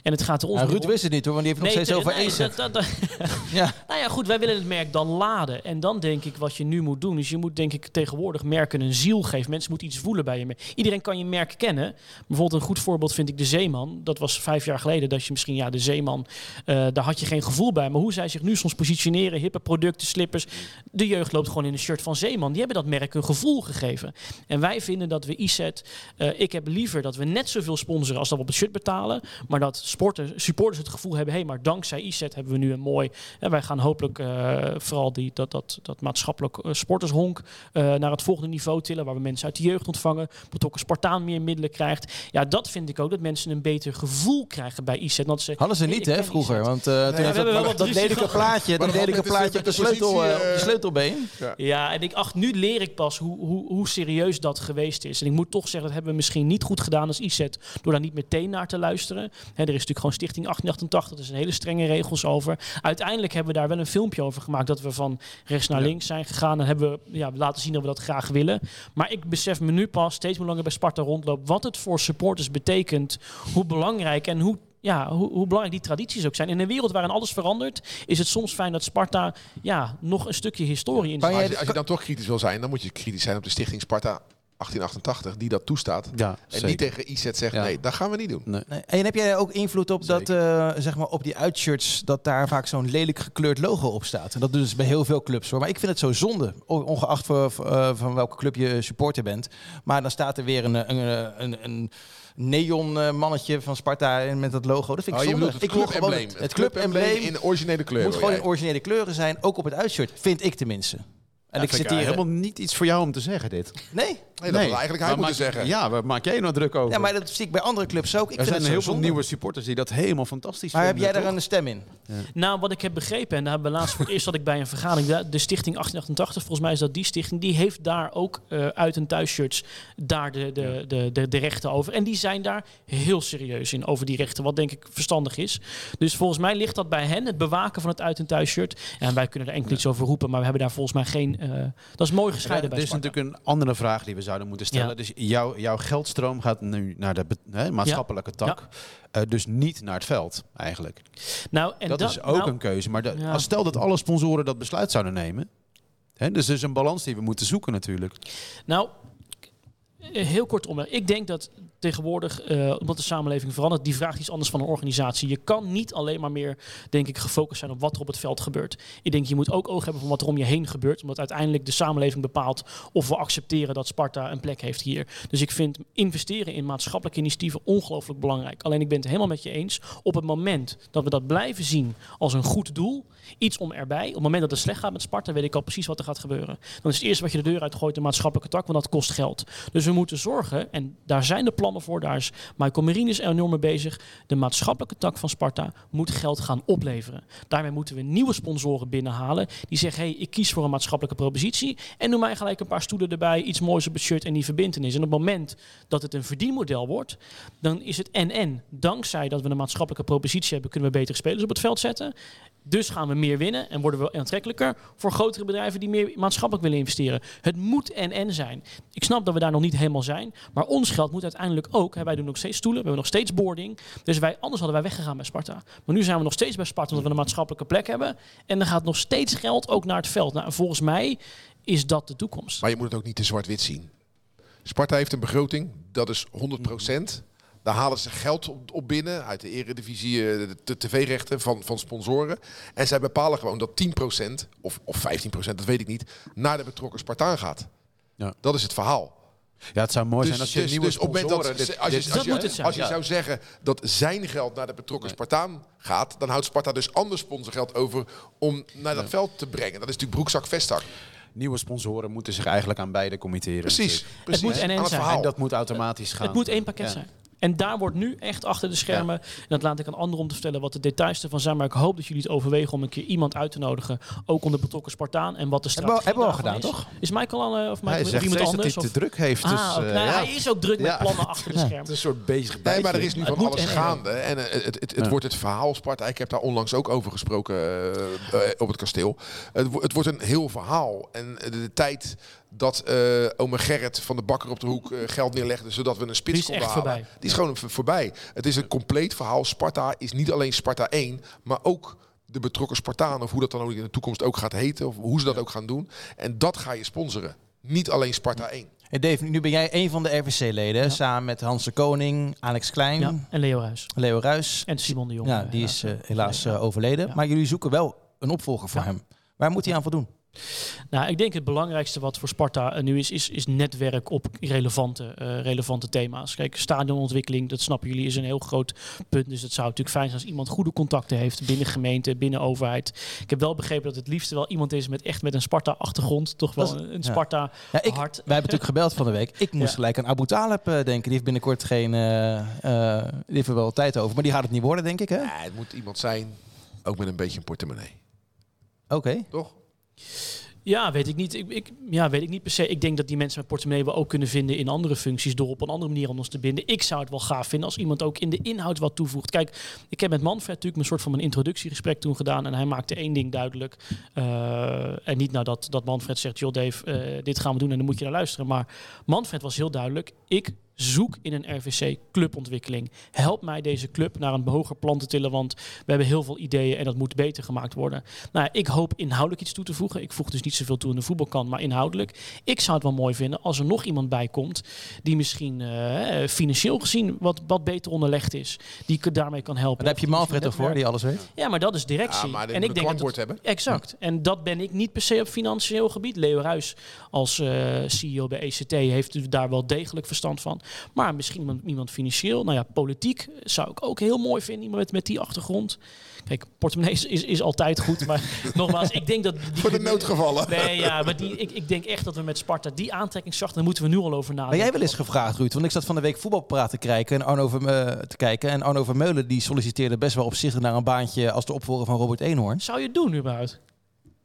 En het gaat er ons Ja, niet Ruud wist het niet hoor, want die heeft nog Nee, steeds te- over nee, EZ. dat- dat- Ja. nou ja, goed, wij willen het merk dan laden. En dan denk ik, wat je nu moet doen, is je moet denk ik tegenwoordig merken een ziel geven. Mensen moeten iets voelen bij je merk. Iedereen kan je merk kennen. Bijvoorbeeld een goed voorbeeld vind ik de Zeeman. Dat was vijf jaar geleden dat je misschien, ja, de Zeeman, eh, daar had je geen gevoel bij. Maar hoe zij zich nu soms positioneren, hippe producten, slippers. De jeugd loopt gewoon in een shirt van Zeeman. Die hebben dat merk een gevoel gegeven. En wij vinden dat we IZ, eh, ik heb liever dat we net zoveel sponsoren als dat we op het shirt betalen. Maar dat sporters, supporters het gevoel hebben, hé, hey, maar dankzij IZ hebben we nu een mooi... En wij gaan hopelijk eh, vooral die, dat, dat, dat maatschappelijk eh, sportershonk eh, naar het volgende niveau tillen. Waar we mensen uit de jeugd ontvangen. Betrokken Spartaan meer middelen krijgt. Ja, dat vind ik ook, dat mensen een beter gevoel krijgen bij IZ. Dat ze, Hadden ze niet hè, vroeger. IZ. Want eh, toen we heeft hebben dat, wel dat, lelijke plaatje, dat lelijke plaatje op de, sleutel, de sleutelbeen. Ja, en ik acht, nu leer ik pas hoe, hoe, hoe serieus dat geweest is. En ik moet toch zeggen, dat hebben we misschien niet goed gedaan als IZ, door daar niet meteen naar te luisteren. Er is natuurlijk gewoon Stichting 1888, er zijn hele strenge regels over. Uiteindelijk hebben we daar wel een filmpje over gemaakt, dat we van rechts naar links zijn gegaan. En hebben we ja, laten zien dat we dat graag willen. Maar ik besef me nu pas, steeds meer langer bij Sparta rondloop, wat het voor supporters betekent, hoe belangrijk en hoe ja, hoe, hoe belangrijk die tradities ook zijn. In een wereld waarin alles verandert, is het soms fijn dat Sparta ja, nog een stukje historie in Maar je, als je dan toch kritisch wil zijn, dan moet je kritisch zijn op de stichting Sparta 1888, die dat toestaat. Ja, En zeker. niet tegen IZ zegt, Ja. nee, dat gaan we niet doen. Nee. Nee. En heb jij ook invloed op dat, eh, zeg maar, op die uitshirts, dat daar vaak zo'n lelijk gekleurd logo op staat? En dat doen dus bij heel veel clubs hoor. Maar ik vind het zo zonde, ongeacht voor, eh, van welke club je supporter bent. Maar dan staat er weer een, een, een, een neon eh, mannetje van Sparta en met dat logo. Dat vind ik Oh, zonde. het ik wil gewoon clubembleem. het, het clubembleem in originele kleuren. moet gewoon in originele kleuren zijn, ook op het uitshirt, vind ik tenminste. En Ja, ik zit hier... helemaal niet iets voor jou om te zeggen, dit. Nee? Nee, dat had eigenlijk hij Maar moeten maak- zeggen. Ja, waar maak jij nou druk over? Ja, maar dat zie ik bij andere clubs ook. Ik er vind zijn het zo heel veel zonde. nieuwe supporters die dat helemaal fantastisch Maar heb vinden. jij daar een stem in? Nou, wat ik heb begrepen, en daar hebben we laatst voor het eerst dat ik bij een vergadering, de, de stichting 1888, volgens mij is dat die stichting, die heeft daar ook eh, uit een thuisshirts daar de, de, de, de, de rechten over. En die zijn daar heel serieus in over die rechten, wat denk ik verstandig is. Dus volgens mij ligt dat bij hen, het bewaken van het uit een thuisshirt. En wij kunnen er enkel iets over roepen, maar we hebben daar volgens mij geen... eh, dat is mooi gescheiden Er bij is Sparta. natuurlijk een andere vraag die we zouden moeten stellen. Ja. Dus jouw, jouw geldstroom gaat nu naar de maatschappelijke tak. Eh, dus niet naar het veld, eigenlijk. Nou, en dat, is ook nou, een keuze. Maar de- Ja. als stel dat alle sponsoren dat besluit zouden nemen. Hè, dus er is een balans die we moeten zoeken natuurlijk. Nou, eh, heel kort om. Ik denk dat tegenwoordig, eh, omdat de samenleving verandert, die vraagt iets anders van een organisatie. Je kan niet alleen maar meer, denk ik, gefocust zijn op wat er op het veld gebeurt. Ik denk, je moet ook oog hebben voor wat er om je heen gebeurt. Omdat uiteindelijk de samenleving bepaalt of we accepteren dat Sparta een plek heeft hier. Dus ik vind investeren in maatschappelijke initiatieven ongelooflijk belangrijk. Alleen ik ben het helemaal met je eens. Op het moment dat we dat blijven zien als een goed doel, iets om erbij. Op het moment dat het slecht gaat met Sparta, weet ik al precies wat er gaat gebeuren. Dan is het eerste wat je de deur uitgooit de maatschappelijke tak, want dat kost geld. Dus we moeten zorgen, en daar zijn de plannen voor, daar is Michael Marines enorm mee bezig. De maatschappelijke tak van Sparta moet geld gaan opleveren. Daarmee moeten we nieuwe sponsoren binnenhalen die zeggen, hey, ik kies voor een maatschappelijke propositie en doe mij gelijk een paar stoelen erbij, iets moois op het shirt en die verbindenis. En op het moment dat het een verdienmodel wordt, dan is het en-en. Dankzij dat we een maatschappelijke propositie hebben, kunnen we betere spelers op het veld zetten. Dus gaan we meer winnen en worden we aantrekkelijker voor grotere bedrijven die meer maatschappelijk willen investeren. Het moet en-en zijn. Ik snap dat we daar nog niet helemaal zijn, maar ons geld moet uiteindelijk ook. Wij doen nog steeds stoelen, we hebben nog steeds boarding. Dus wij, anders hadden wij weggegaan bij Sparta. Maar nu zijn we nog steeds bij Sparta omdat we een maatschappelijke plek hebben. En er gaat nog steeds geld ook naar het veld. Nou, en volgens mij is dat de toekomst. Maar je moet het ook niet te zwart-wit zien. Sparta heeft een begroting, dat is 100%. Daar halen ze geld op, op binnen uit de eredivisie, eh, de, tv-rechten van, van sponsoren. En zij bepalen gewoon dat 10% of, of 15%, dat weet ik niet, naar de betrokken Spartaan gaat. Ja. Dat is het verhaal. Ja, het zou mooi Dus, zijn als je dus, nieuwe dus op het dat, dit- als je, dit- als Dat je, moet het zijn, als je ja. zou zeggen dat zijn geld naar de betrokken Spartaan gaat, dan houdt Sparta dus ander sponsorgeld over om naar dat veld te brengen. Dat is natuurlijk broekzak vestzak. nieuwe sponsoren moeten zich eigenlijk aan beide committeren. Precies, precies. moet en het zijn. En dat moet automatisch gaan. Het moet één pakket Ja. zijn. En daar wordt nu echt achter de schermen, en dat laat ik aan anderen om te vertellen wat de details ervan zijn, maar ik hoop dat jullie het overwegen om een keer iemand uit te nodigen, ook onder betrokken Spartaan, en wat de Hebben we, strategie hebben we al gedaan, is. toch? Is Michael al, eh, of Hij Michael, zegt iemand steeds dat anders? hij te druk heeft. Dus, Ah, oké. eh, Nou, ja. hij is ook druk met plannen achter de schermen. Het is een soort bezig Nee, bijtje. maar er is nu van alles en- gaande. En eh, het, het, het, het Ja. wordt het verhaal Sparta. Ik heb daar onlangs ook over gesproken op het kasteel. Het, het wordt een heel verhaal. En de, de tijd dat eh ome Gerrit van de bakker op de hoek eh, geld neerlegde... zodat we een spits Die is konden halen. voorbij. Die is gewoon voorbij. Het is een compleet verhaal. Sparta is niet alleen Sparta 1, maar ook de betrokken Spartanen... of hoe dat dan ook in de toekomst ook gaat heten... of hoe ze dat ook gaan doen. En dat ga je sponsoren. Niet alleen Sparta 1. Hey Dave, nu ben jij een van de RVC-leden, Ja. samen met Hans de Koning, Alex Klein, Ja, en Leo Huis. Leo Ruis. En Simon de Jong. Ja, die is eh, helaas overleden. Ja. Maar jullie zoeken wel een opvolger voor Ja. hem. Waar moet hij aan voldoen? Nou, ik denk het belangrijkste wat voor Sparta eh, nu is, is, is netwerk op relevante, eh, relevante thema's. Kijk, stadionontwikkeling, dat snappen jullie, is een heel groot punt. Dus het zou natuurlijk fijn zijn als iemand goede contacten heeft binnen gemeente, binnen overheid. Ik heb wel begrepen dat het liefst wel iemand is met echt met een Sparta-achtergrond. Toch wel is- een, een ja. Wij hebben natuurlijk gebeld van de week. Ik moest Ja. gelijk aan Abu Talib eh, denken. Die heeft binnenkort geen... eh, eh, die heeft er wel tijd over. Maar die gaat het niet worden, denk ik, hè? Ja, het moet iemand zijn, ook met een beetje een portemonnee. Oké. Toch? Ja, weet ik niet. Ik, ik, ja, weet ik niet per se. Ik denk dat die mensen met portemonnee we ook kunnen vinden in andere functies door op een andere manier aan ons te binden. Ik zou het wel gaaf vinden als iemand ook in de inhoud wat toevoegt. Kijk, ik heb met Manfred natuurlijk een soort van een introductiegesprek toen gedaan en hij maakte één ding duidelijk. Eh, en niet nou dat, dat Manfred zegt, joh Dave, eh, dit gaan we doen en dan moet je naar luisteren. Maar Manfred was heel duidelijk. Ik zoek in een RVC clubontwikkeling. Help mij deze club naar een hoger plan te tillen, want we hebben heel veel ideeën en dat moet beter gemaakt worden. Nou, ja, ik hoop inhoudelijk iets toe te voegen. Ik voeg dus niet zoveel toe in de voetbalkant, maar inhoudelijk. Ik zou het wel mooi vinden als er nog iemand bij komt die misschien eh, financieel gezien wat, wat beter onderlegd is. Die ik daarmee kan helpen. Daar heb je Manfred toch voor, netwerk. die alles weet? Ja, maar dat is directie. Ja, maar en ik denk dat het- hebben. Exact. En dat ben ik niet per se op financieel gebied. Leo Ruis als eh, CEO bij ECT heeft dus daar wel degelijk verstand van. Maar misschien iemand, iemand financieel. Nou ja, politiek zou ik ook heel mooi vinden. Iemand met, met die achtergrond. Kijk, portemonnee is, is, is altijd goed. Maar nogmaals, ik denk dat... Die, Voor de noodgevallen. Nee, ja, maar die, ik, ik denk echt dat we met Sparta die aantrekkingskracht... daar moeten we nu al over nadenken. Ben jij wel eens gevraagd, Ruud? Want ik zat van de week voetbalpraat te kijken en Arno Verme- te kijken. En Arno Vermeulen die solliciteerde best wel opzichtig naar een baantje als de opvolger van Robert Eenhoorn. Zou je het doen überhaupt?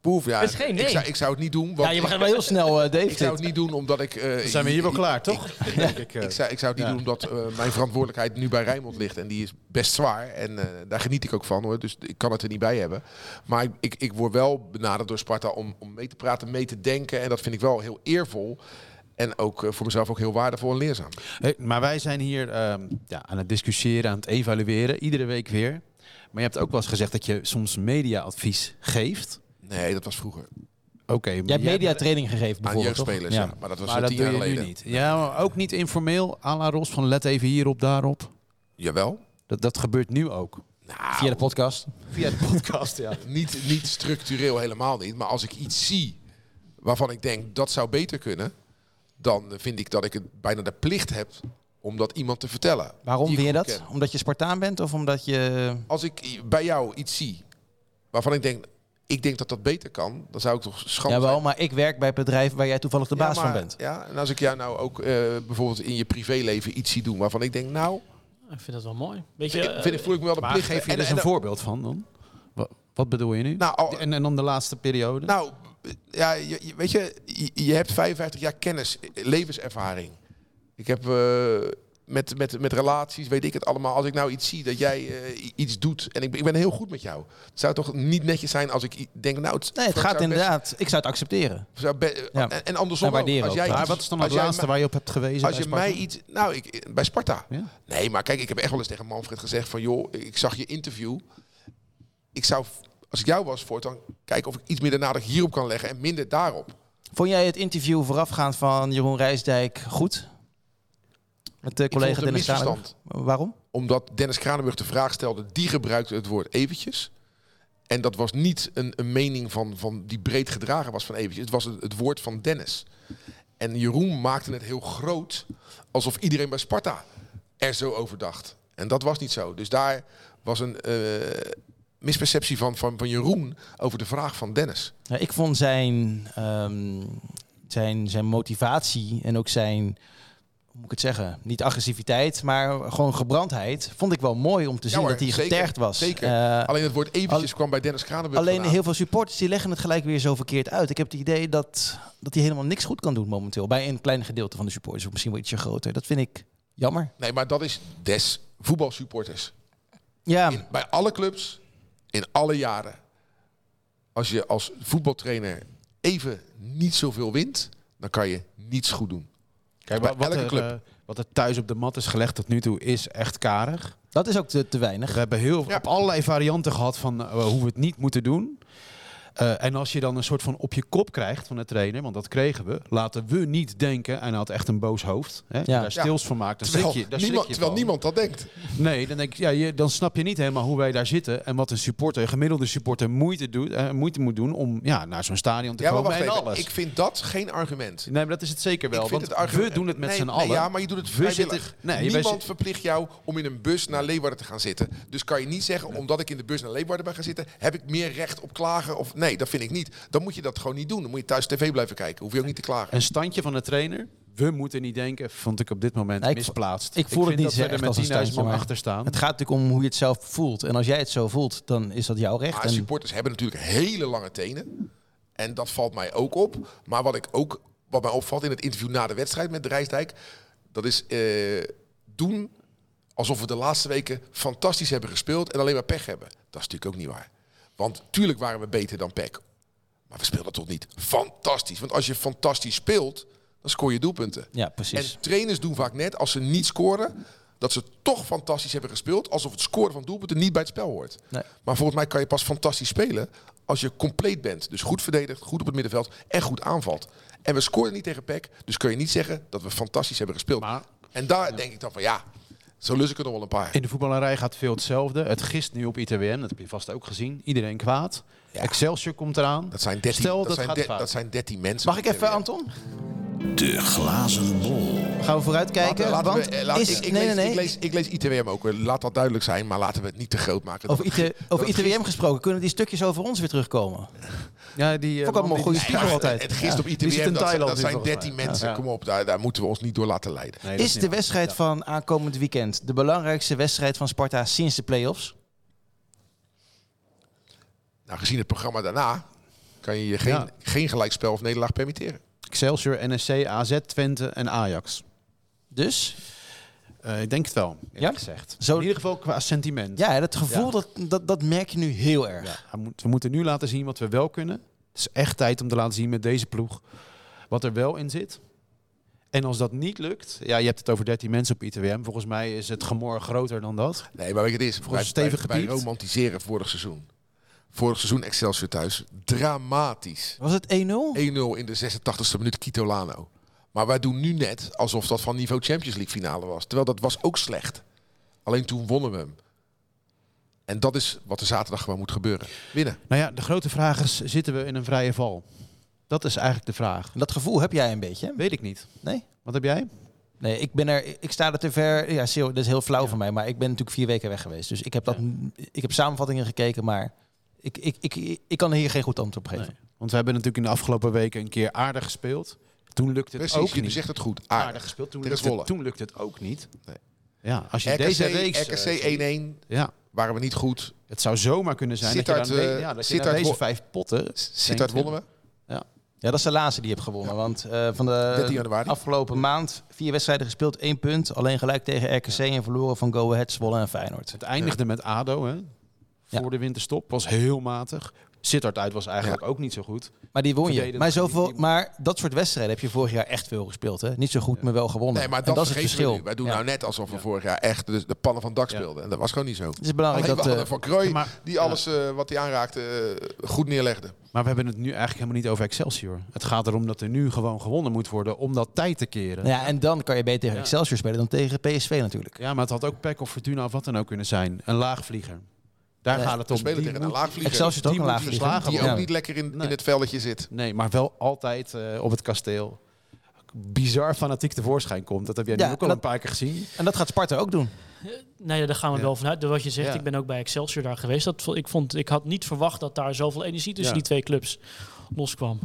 Poef, ja. Is geen nee. ik, zou, ik zou het niet doen. Want Ja, je ik, begrijpt wel heel snel, eh, Dave. ik zou het niet doen omdat ik... eh, Dan zijn we hier wel ik- klaar, toch? Denk ik, eh. Ik zou, ik zou het niet Ja. doen omdat eh, mijn verantwoordelijkheid nu bij Rijnmond ligt. En die is best zwaar. En eh, daar geniet ik ook van hoor. Dus ik kan het er niet bij hebben. Maar ik, ik, ik word wel benaderd door Sparta om, om mee te praten, mee te denken. En dat vind ik wel heel eervol. En ook eh, voor mezelf ook heel waardevol en leerzaam. Hey, maar wij zijn hier ehm, ja, aan het discussiëren, aan het evalueren, iedere week weer. Maar je hebt ook wel eens gezegd dat je soms mediaadvies geeft. Nee, dat was vroeger. Oké, Jij hebt mediatraining gegeven Aan bijvoorbeeld, jeugdspelers, ja. Maar dat was maar dat tien jaar je geleden. niet. Ja, maar ook niet informeel, à la Ros, van let even hierop, daarop. Jawel. Dat, dat gebeurt nu ook. Nou, Via de podcast. Via de podcast, ja. niet, niet structureel helemaal niet. Maar als ik iets zie waarvan ik denk dat zou beter kunnen, dan vind ik dat ik het bijna de plicht heb om dat iemand te vertellen. Waarom vind je dat? ken. Omdat je Spartaan bent of omdat je... Als ik bij jou iets zie waarvan ik denk, ik denk dat dat beter kan, dan zou ik toch schande Jawel, zijn. maar ik werk bij bedrijf waar jij toevallig de Ja, baas van bent. Ja, en als ik jou nou ook eh, bijvoorbeeld in je privéleven iets zie doen waarvan ik denk, nou, Ik vind dat wel mooi. Weet je, ik, vind, ik- voel ik me wel de plicht. geef je er en een voorbeeld van dan? Wat, wat bedoel je nu? Nou, al- en, en dan de laatste periode? Nou, ja, je, je- weet je, je, je hebt 55 jaar kennis, levenservaring. Ik heb eh, met, met, met relaties, weet ik het allemaal. Als ik nou iets zie dat jij eh, iets doet en ik, ben- ik ben heel goed met jou. Het zou toch niet netjes zijn als ik denk, nou, het, Nee, het gaat best- inderdaad. Ik zou het accepteren. zou be- Ja. en, en andersom En waarderen ook. Als ook, jij maar wat is dan het laatste waar je op hebt gewezen? Als bij je Sparta? mij iets... Nou, ik, bij Sparta. Ja? Nee, maar kijk, ik heb echt wel eens tegen Manfred gezegd van... joh, ik zag je interview. Ik zou, als ik jou was, voortaan kijken of ik iets meer de nadruk hierop kan leggen... en minder daarop. Vond jij het interview voorafgaand van Jeroen Rijsdijk goed? Met vond collega Dennis Kranenburg? misverstand. Waarom? Omdat Dennis Kranenburg de vraag stelde, die gebruikte het woord eventjes. En dat was niet een, een mening van, van die breed gedragen was van eventjes. Het was het, het woord van Dennis. En Jeroen maakte het heel groot, alsof iedereen bij Sparta er zo over dacht. En dat was niet zo. Dus daar was een eh, misperceptie van, van, van Jeroen over de vraag van Dennis. Ja, ik vond zijn, ehm, zijn, zijn motivatie en ook zijn moet ik het zeggen, niet agressiviteit, maar gewoon gebrandheid, vond ik wel mooi om te zien dat hij zeker, getergd was. Zeker. Eh, Alleen het woord eventjes kwam bij Dennis Kranenburg Alleen vandaan. heel veel supporters die leggen het gelijk weer zo verkeerd uit. Ik heb het idee dat, dat hij helemaal niks goed kan doen momenteel. Bij een klein gedeelte van de supporters, of misschien wel ietsje groter. Dat vind ik jammer. Nee, maar dat is des voetbalsupporters. Ja, In, bij alle clubs, in alle jaren. Als je als voetbaltrainer even niet zoveel wint, dan kan je niets goed doen. Kijk, wat, wat, elke er, club. eh, wat er thuis op de mat is gelegd tot nu toe is echt karig. dat is ook te, te weinig. We hebben heel Ja. op allerlei varianten gehad van eh, hoe we het niet moeten doen. Eh, en als je dan een soort van op je kop krijgt van de trainer, want dat kregen we, laten we niet denken, en hij had echt een boos hoofd, hè, Ja. daar stils van maakt, dan Terwijl, schrik je, daar niemand, schrik je terwijl niemand dat denkt. Nee, dan, denk ja, je, dan snap je niet helemaal hoe wij daar zitten en wat een supporter, een gemiddelde supporter moeite, doet, eh, moeite moet doen om ja, naar zo'n stadion te Ja, maar komen wacht en even. alles. Ik vind dat geen argument. nee, maar dat is het zeker wel, ik vind want het argument, we doen het met nee, z'n nee, allen. ja, maar je doet het We vrijwillig. zitten- nee, Niemand zitten- verplicht jou om in een bus naar Leeuwarden te gaan zitten. Dus kan je niet zeggen, omdat ik in de bus naar Leeuwarden ben gaan zitten, heb ik meer recht op klagen? Of nee, dat vind ik niet. Dan moet je dat gewoon niet doen. Dan moet je thuis tv blijven kijken. Hoef je ook niet te klagen. Een standje van de trainer, we moeten niet denken, vond ik op dit moment Nee, ik misplaatst. ik voel het vind niet dat we er met als een 10.000 standje, man achter staan. Het gaat natuurlijk om hoe je het zelf voelt. En als jij het zo voelt, dan is dat jouw recht. Maar En supporters hebben natuurlijk hele lange tenen. En dat valt mij ook op. Maar wat ik ook wat mij opvalt in het interview na de wedstrijd met de Rijsdijk, dat is eh, doen alsof we de laatste weken fantastisch hebben gespeeld en alleen maar pech hebben. Dat is natuurlijk ook niet waar. Want tuurlijk waren we beter dan PEC. Maar we speelden toch niet fantastisch. Want als je fantastisch speelt, dan scoor je doelpunten. ja, precies. En trainers doen vaak net, als ze niet scoren, dat ze toch fantastisch hebben gespeeld. Alsof het scoren van doelpunten niet bij het spel hoort. Nee. Maar volgens mij kan je pas fantastisch spelen als je compleet bent. Dus goed verdedigt, goed op het middenveld en goed aanvalt. En we scoorden niet tegen PEC, dus kun je niet zeggen dat we fantastisch hebben gespeeld. Maar- en daar denk ik dan van ja, zo lus ik er nog wel een paar. In de voetballerij gaat veel hetzelfde. Het gist nu op ITWM, dat heb je vast ook gezien. Iedereen kwaad. Ja. Excelsior komt eraan. Dat zijn 13, Stel, dat dat zijn gaat de- fout. dat zijn 13 mensen. Mag ik even. Anton? De glazen bol. Gaan we vooruitkijken? Laten, laten Want we, eh, laat- is, ik, ik nee, lees, nee, nee. Ik, lees, ik lees ITWM ook. Laat dat duidelijk zijn, maar laten we het niet te groot maken. over, Dat IT, het- over ITWM gesproken, kunnen die stukjes over ons weer terugkomen? Ja, die, eh, Vond ik allemaal een goede spiegel altijd. Het gist Ja. op ITWM, dat, Thailand dat zijn volgens 13 mij. mensen. Ja. Kom op, daar, daar moeten we ons niet door laten leiden. Nee, dat Is de wedstrijd Ja. van aankomend weekend de belangrijkste wedstrijd van Sparta sinds de play-offs? Nou, gezien het programma daarna kan je je geen, Ja. geen gelijkspel of nederlaag permitteren. Excelsior, NSC, AZ, Twente en Ajax. Dus, Eh, ik denk het wel, Ja? gezegd. Zo- In ieder geval qua sentiment. ja, dat gevoel, Ja. Dat, dat, dat merk je nu heel erg. Ja, we moeten nu laten zien wat we wel kunnen. Het is echt tijd om te laten zien met deze ploeg wat er wel in zit. En als dat niet lukt, ja, je hebt het over 13 mensen op ITWM. Volgens mij is het gemor groter dan dat. Nee, maar weet je, het is wij, stevig gebied. romantiseren vorig seizoen. Vorig seizoen Excelsior thuis. Dramatisch. 1-0 Was het 1-0? in de 86e minuut Kitolano. Maar wij doen nu net alsof dat van niveau Champions League finale was. Terwijl dat was ook slecht. Alleen toen wonnen we hem. En dat is wat er zaterdag gewoon moet gebeuren. Winnen. Nou ja, de grote vraag is, zitten we in een vrije val? Dat is eigenlijk de vraag. En Dat gevoel heb jij een beetje? Weet ik niet. Nee? Wat heb jij? Nee, ik ben er, ik sta er te ver. Ja, dat is heel flauw van mij, maar ik ben natuurlijk vier weken weg geweest. Dus ik heb dat, ik heb samenvattingen gekeken, maar ik, ik, ik, ik, kan hier geen goed antwoord op geven. Nee. Want we hebben natuurlijk in de afgelopen weken een keer aardig gespeeld. Toen lukte het Precies, ook je niet. zegt het goed. aardig Aardig. gespeeld. Toen lukte, Zwolle. het, toen lukte het ook niet. Nee. Ja, als je RKC, deze reeks... RKC eh, 1-1 ja, waren we niet goed. het zou zomaar kunnen zijn dat je, dan eh, ja, dat je deze vijf potten... Sittard wonnen we. Ja, dat is de laatste die je hebt gewonnen. Want eh, van 13 de afgelopen maand vier wedstrijden gespeeld, één punt. Alleen gelijk tegen RKC en verloren van Go Ahead, Zwolle en Feyenoord. Het eindigde met ADO, hè. Voor Ja. de winterstop. Was heel matig. Sittard uit was eigenlijk ook niet zo goed. Maar die won je. Maar, zoveel, die- die- maar dat soort wedstrijden heb je vorig jaar echt veel gespeeld. Hè? Niet zo goed, maar wel gewonnen. Nee, maar en dat, dat is het verschil. we. Wij doen Ja. nou net alsof we vorig jaar echt de, de pannen van het dak Ja. speelden. En dat was gewoon niet zo. Het is belangrijk Alleen dat... we eh, Van Krooi, Ja, maar- die alles eh, wat hij aanraakte eh, goed neerlegde. Maar we hebben het nu eigenlijk helemaal niet over Excelsior. Het gaat erom dat er nu gewoon gewonnen moet worden om dat tijd te keren. ja, en dan kan je beter tegen Ja. Excelsior spelen dan tegen PSV natuurlijk. Ja, maar het had ook PEC of Fortuna of wat dan ook kunnen zijn. Een laagvlieger. Daar Nee, gaat het We om. spelen Die tegen een laagvlieger. Excelsior ook die een moet laagvlieger. verslagen Die ook niet lekker in, Nee. in het velletje zit. Nee, maar wel altijd eh, op het kasteel. Bizar fanatiek tevoorschijn komt. Dat heb jij Ja, nu ook al en een paar keer gezien. En dat gaat Sparta ook doen. Nou ja, daar gaan we Ja. wel vanuit. Wat je zegt, Ja. ik ben ook bij Excelsior daar geweest. Dat, ik, vond, ik had niet verwacht dat daar zoveel energie tussen Ja. die twee clubs loskwam.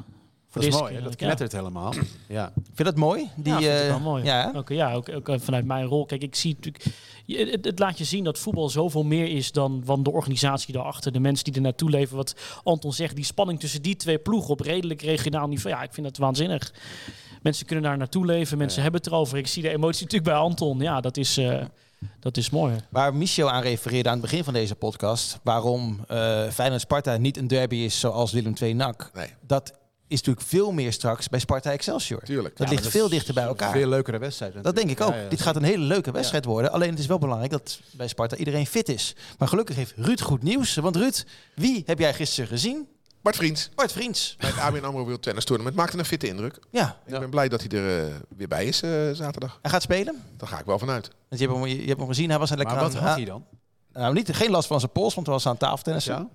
Dat is mooi, hè? dat ja. knettert helemaal. Ja. Vind je dat mooi? Die, ja, vind ik eh, wel mooi. Ja, ook, ja ook, ook eh, vanuit mijn rol. Kijk, ik zie natuurlijk... Het, het laat je zien dat voetbal zoveel meer is dan, dan de organisatie daarachter. De mensen die er naartoe leven. Wat Anton zegt, die spanning tussen die twee ploegen op redelijk regionaal niveau. Ja, ik vind dat waanzinnig. Mensen kunnen daar naartoe leven. Mensen hebben het erover. Ik zie de emotie natuurlijk bij Anton. Ja, dat is, eh, dat is mooi. Waar Michel aan refereerde aan het begin van deze podcast, waarom eh Feyenoord-Sparta niet een derby is zoals Willem II NAC, Nee, dat is natuurlijk veel meer straks bij Sparta Excelsior. tuurlijk. Dat ligt veel dichter bij elkaar. Veel leukere wedstrijd. Dat denk ik ook. natuurlijk. Ja, ja, Dit gaat een hele leuke wedstrijd worden. Alleen het is wel belangrijk dat bij Sparta iedereen fit is. Maar gelukkig heeft Ruud goed nieuws. Want Ruud, wie heb jij gisteren gezien? Bart Vriends, Bart Vriends. bij het ABN AMRO World Tennis Tournament, maakte een fitte indruk. Ja, Ik ben blij dat hij er eh, weer bij is eh, zaterdag. hij gaat spelen. Daar ga ik wel vanuit. Want je hebt hem, je hebt hem gezien, hij was aan lekker Maar wat aan- had hij dan? Nou, niet, geen last van zijn pols, want hij was aan tafeltennissen. Ja?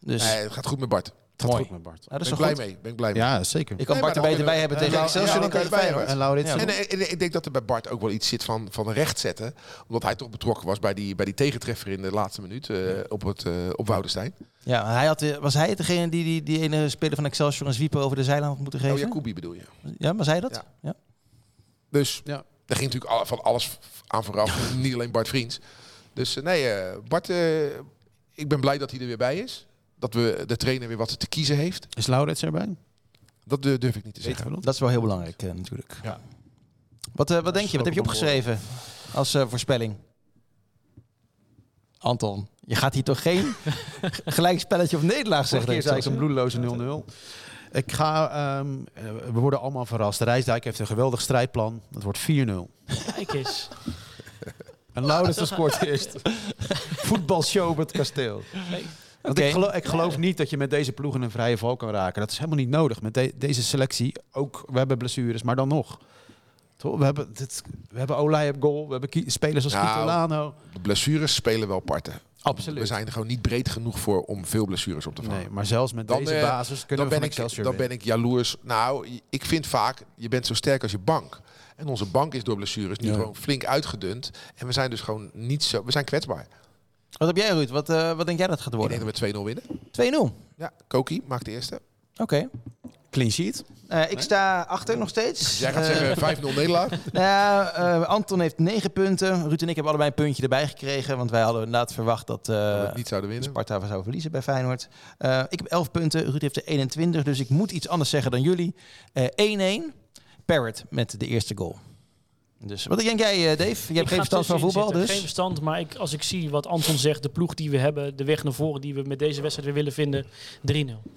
Dus Nee, het gaat goed met Bart. Het gaat Mooi. goed met Bart. ja, dat is Ben ik goed. blij mee. Ben ik blij mee. Ja, zeker. Ik kan Nee, Bart er maar beter bij hebben en tegen Excelsior dan tegen erbij Feyenoord. En Laurits? Ja. En, en ik denk dat er bij Bart ook wel iets zit van, van recht zetten. Omdat hij toch betrokken was bij die, bij die tegentreffer in de laatste minuut eh, op, het, eh, op Woudenstein. Ja, hij had, eh, was hij degene die, die die ene speler van Excelsior een zwieper over de zijlijn had moeten Oh, geven? Jacobi bedoel je. ja, maar zei hij dat? Ja. Ja. Dus Ja. er ging natuurlijk van alles aan vooraf. Niet alleen Bart Vriends. Dus nee, Bart, ik ben blij dat hij er weer bij is. Dat we de trainer weer wat te kiezen heeft. Is Laurits erbij? Dat durf ik niet te zeggen. dat? Is wel heel belangrijk eh, natuurlijk. Ja. Wat, eh, wat denk je? Wat heb je opgeschreven als eh, voorspelling? Anton, je gaat hier toch geen gelijkspelletje of nederlaag Vorige zeggen? keer zei ik tegen een bloedeloze 0-0. Ik ga, ehm, eh, we worden allemaal verrast. De Rijsdijk heeft een geweldig strijdplan. Dat wordt 4-0. Kijk eens. En Laurits scoort eerst. Voetbalshow op het kasteel. Want ik, geloof, ik geloof niet dat je met deze ploeg in een vrije val kan raken. Dat is helemaal niet nodig. Met de- deze selectie, ook, we hebben blessures, maar dan nog. Toch? We hebben, dit, we hebben Olij op goal, we hebben spelers als Nou, Kitolano. De blessures spelen wel parten. Absoluut. We zijn er gewoon niet breed genoeg voor om veel blessures op te vangen. Nee, maar zelfs met Dan, deze eh, basis kunnen dan we ben, ik, dan ben ik jaloers. Nou, ik vind vaak, je bent zo sterk als je bank. En onze bank is door blessures nu Ja. gewoon flink uitgedund. En we zijn dus gewoon niet zo... We zijn kwetsbaar. Wat heb jij, Ruud? Wat, eh, wat denk jij dat gaat Ik worden? denk dat we 2-0 winnen. 2-0. Ja, Koki maakt de eerste. Oké. Clean sheet. Eh, ik sta achter nog steeds. Jij gaat Eh, zeggen 5-0 nederlaag. Nou ja, eh, Anton heeft 9 punten. Ruud en ik hebben allebei een puntje erbij gekregen. Want wij hadden inderdaad verwacht dat Dat we eh niet zouden winnen. Sparta zou verliezen bij Feyenoord. Eh, ik heb 11 punten. Ruud heeft er 21. Dus ik moet iets anders zeggen dan jullie. Eh, 1-1. Parrot met de eerste goal. Dus wat denk jij, eh, Dave? Je hebt geen verstand van voetbal, dus... Geen verstand, maar ik, als ik zie wat Anton zegt, de ploeg die we hebben, de weg naar voren die we met deze wedstrijd weer willen vinden, 3-0.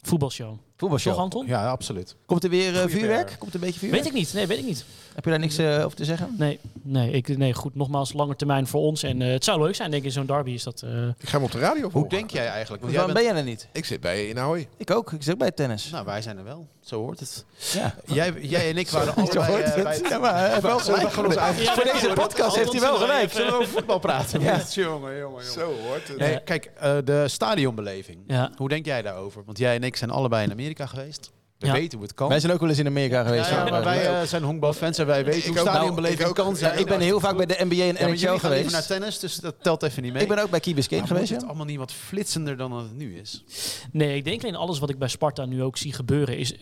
Voetbalshow. Voetbalshow. Toch Anton? Ja, absoluut. Komt er weer eh, vuurwerk? Komt er een beetje vuurwerk? Weet ik niet. Nee, weet ik niet. Heb je daar niks eh, over te zeggen? Nee, nee, ik, nee, goed. Nogmaals, lange termijn voor ons. En eh, het zou leuk zijn, denk ik, in zo'n derby is dat... eh, Ik ga hem op de radio volgen. Hoe denk jij eigenlijk? Want jij Waarom bent... ben jij er niet? Ik zit bij in Ahoy. Ik ook. Ik zit ook bij tennis. Nou, wij zijn er wel. Zo hoort het. Ja. Jij, jij en ik waren Zo allebei hoort bij het- Ja, maar hij heeft wel gelijk. Voor, deze podcast heeft hij wel gelijk. zullen we over voetbal praten? Ja. Jongen, jongen, jongen. Zo hoort het. Kijk, eh, de stadionbeleving. Ja. Hoe denk jij daarover? Want jij en ik zijn allebei in Amerika geweest. We Ja. weten hoe het kan. Wij zijn ook wel eens in Amerika geweest. ja, maar wij eh, zijn honkbalfans en wij weten hoe ook. stadionbeleving Nou, ik kan zijn. ik ben heel vaak bij de NBA en NHL geweest. naar tennis, dus dat telt even niet mee. Ik ben ook bij Key Biscayne geweest. wordt Ja. het allemaal niet wat flitsender dan het nu is? Nee, ik denk alleen alles wat ik bij Sparta nu ook zie gebeuren is...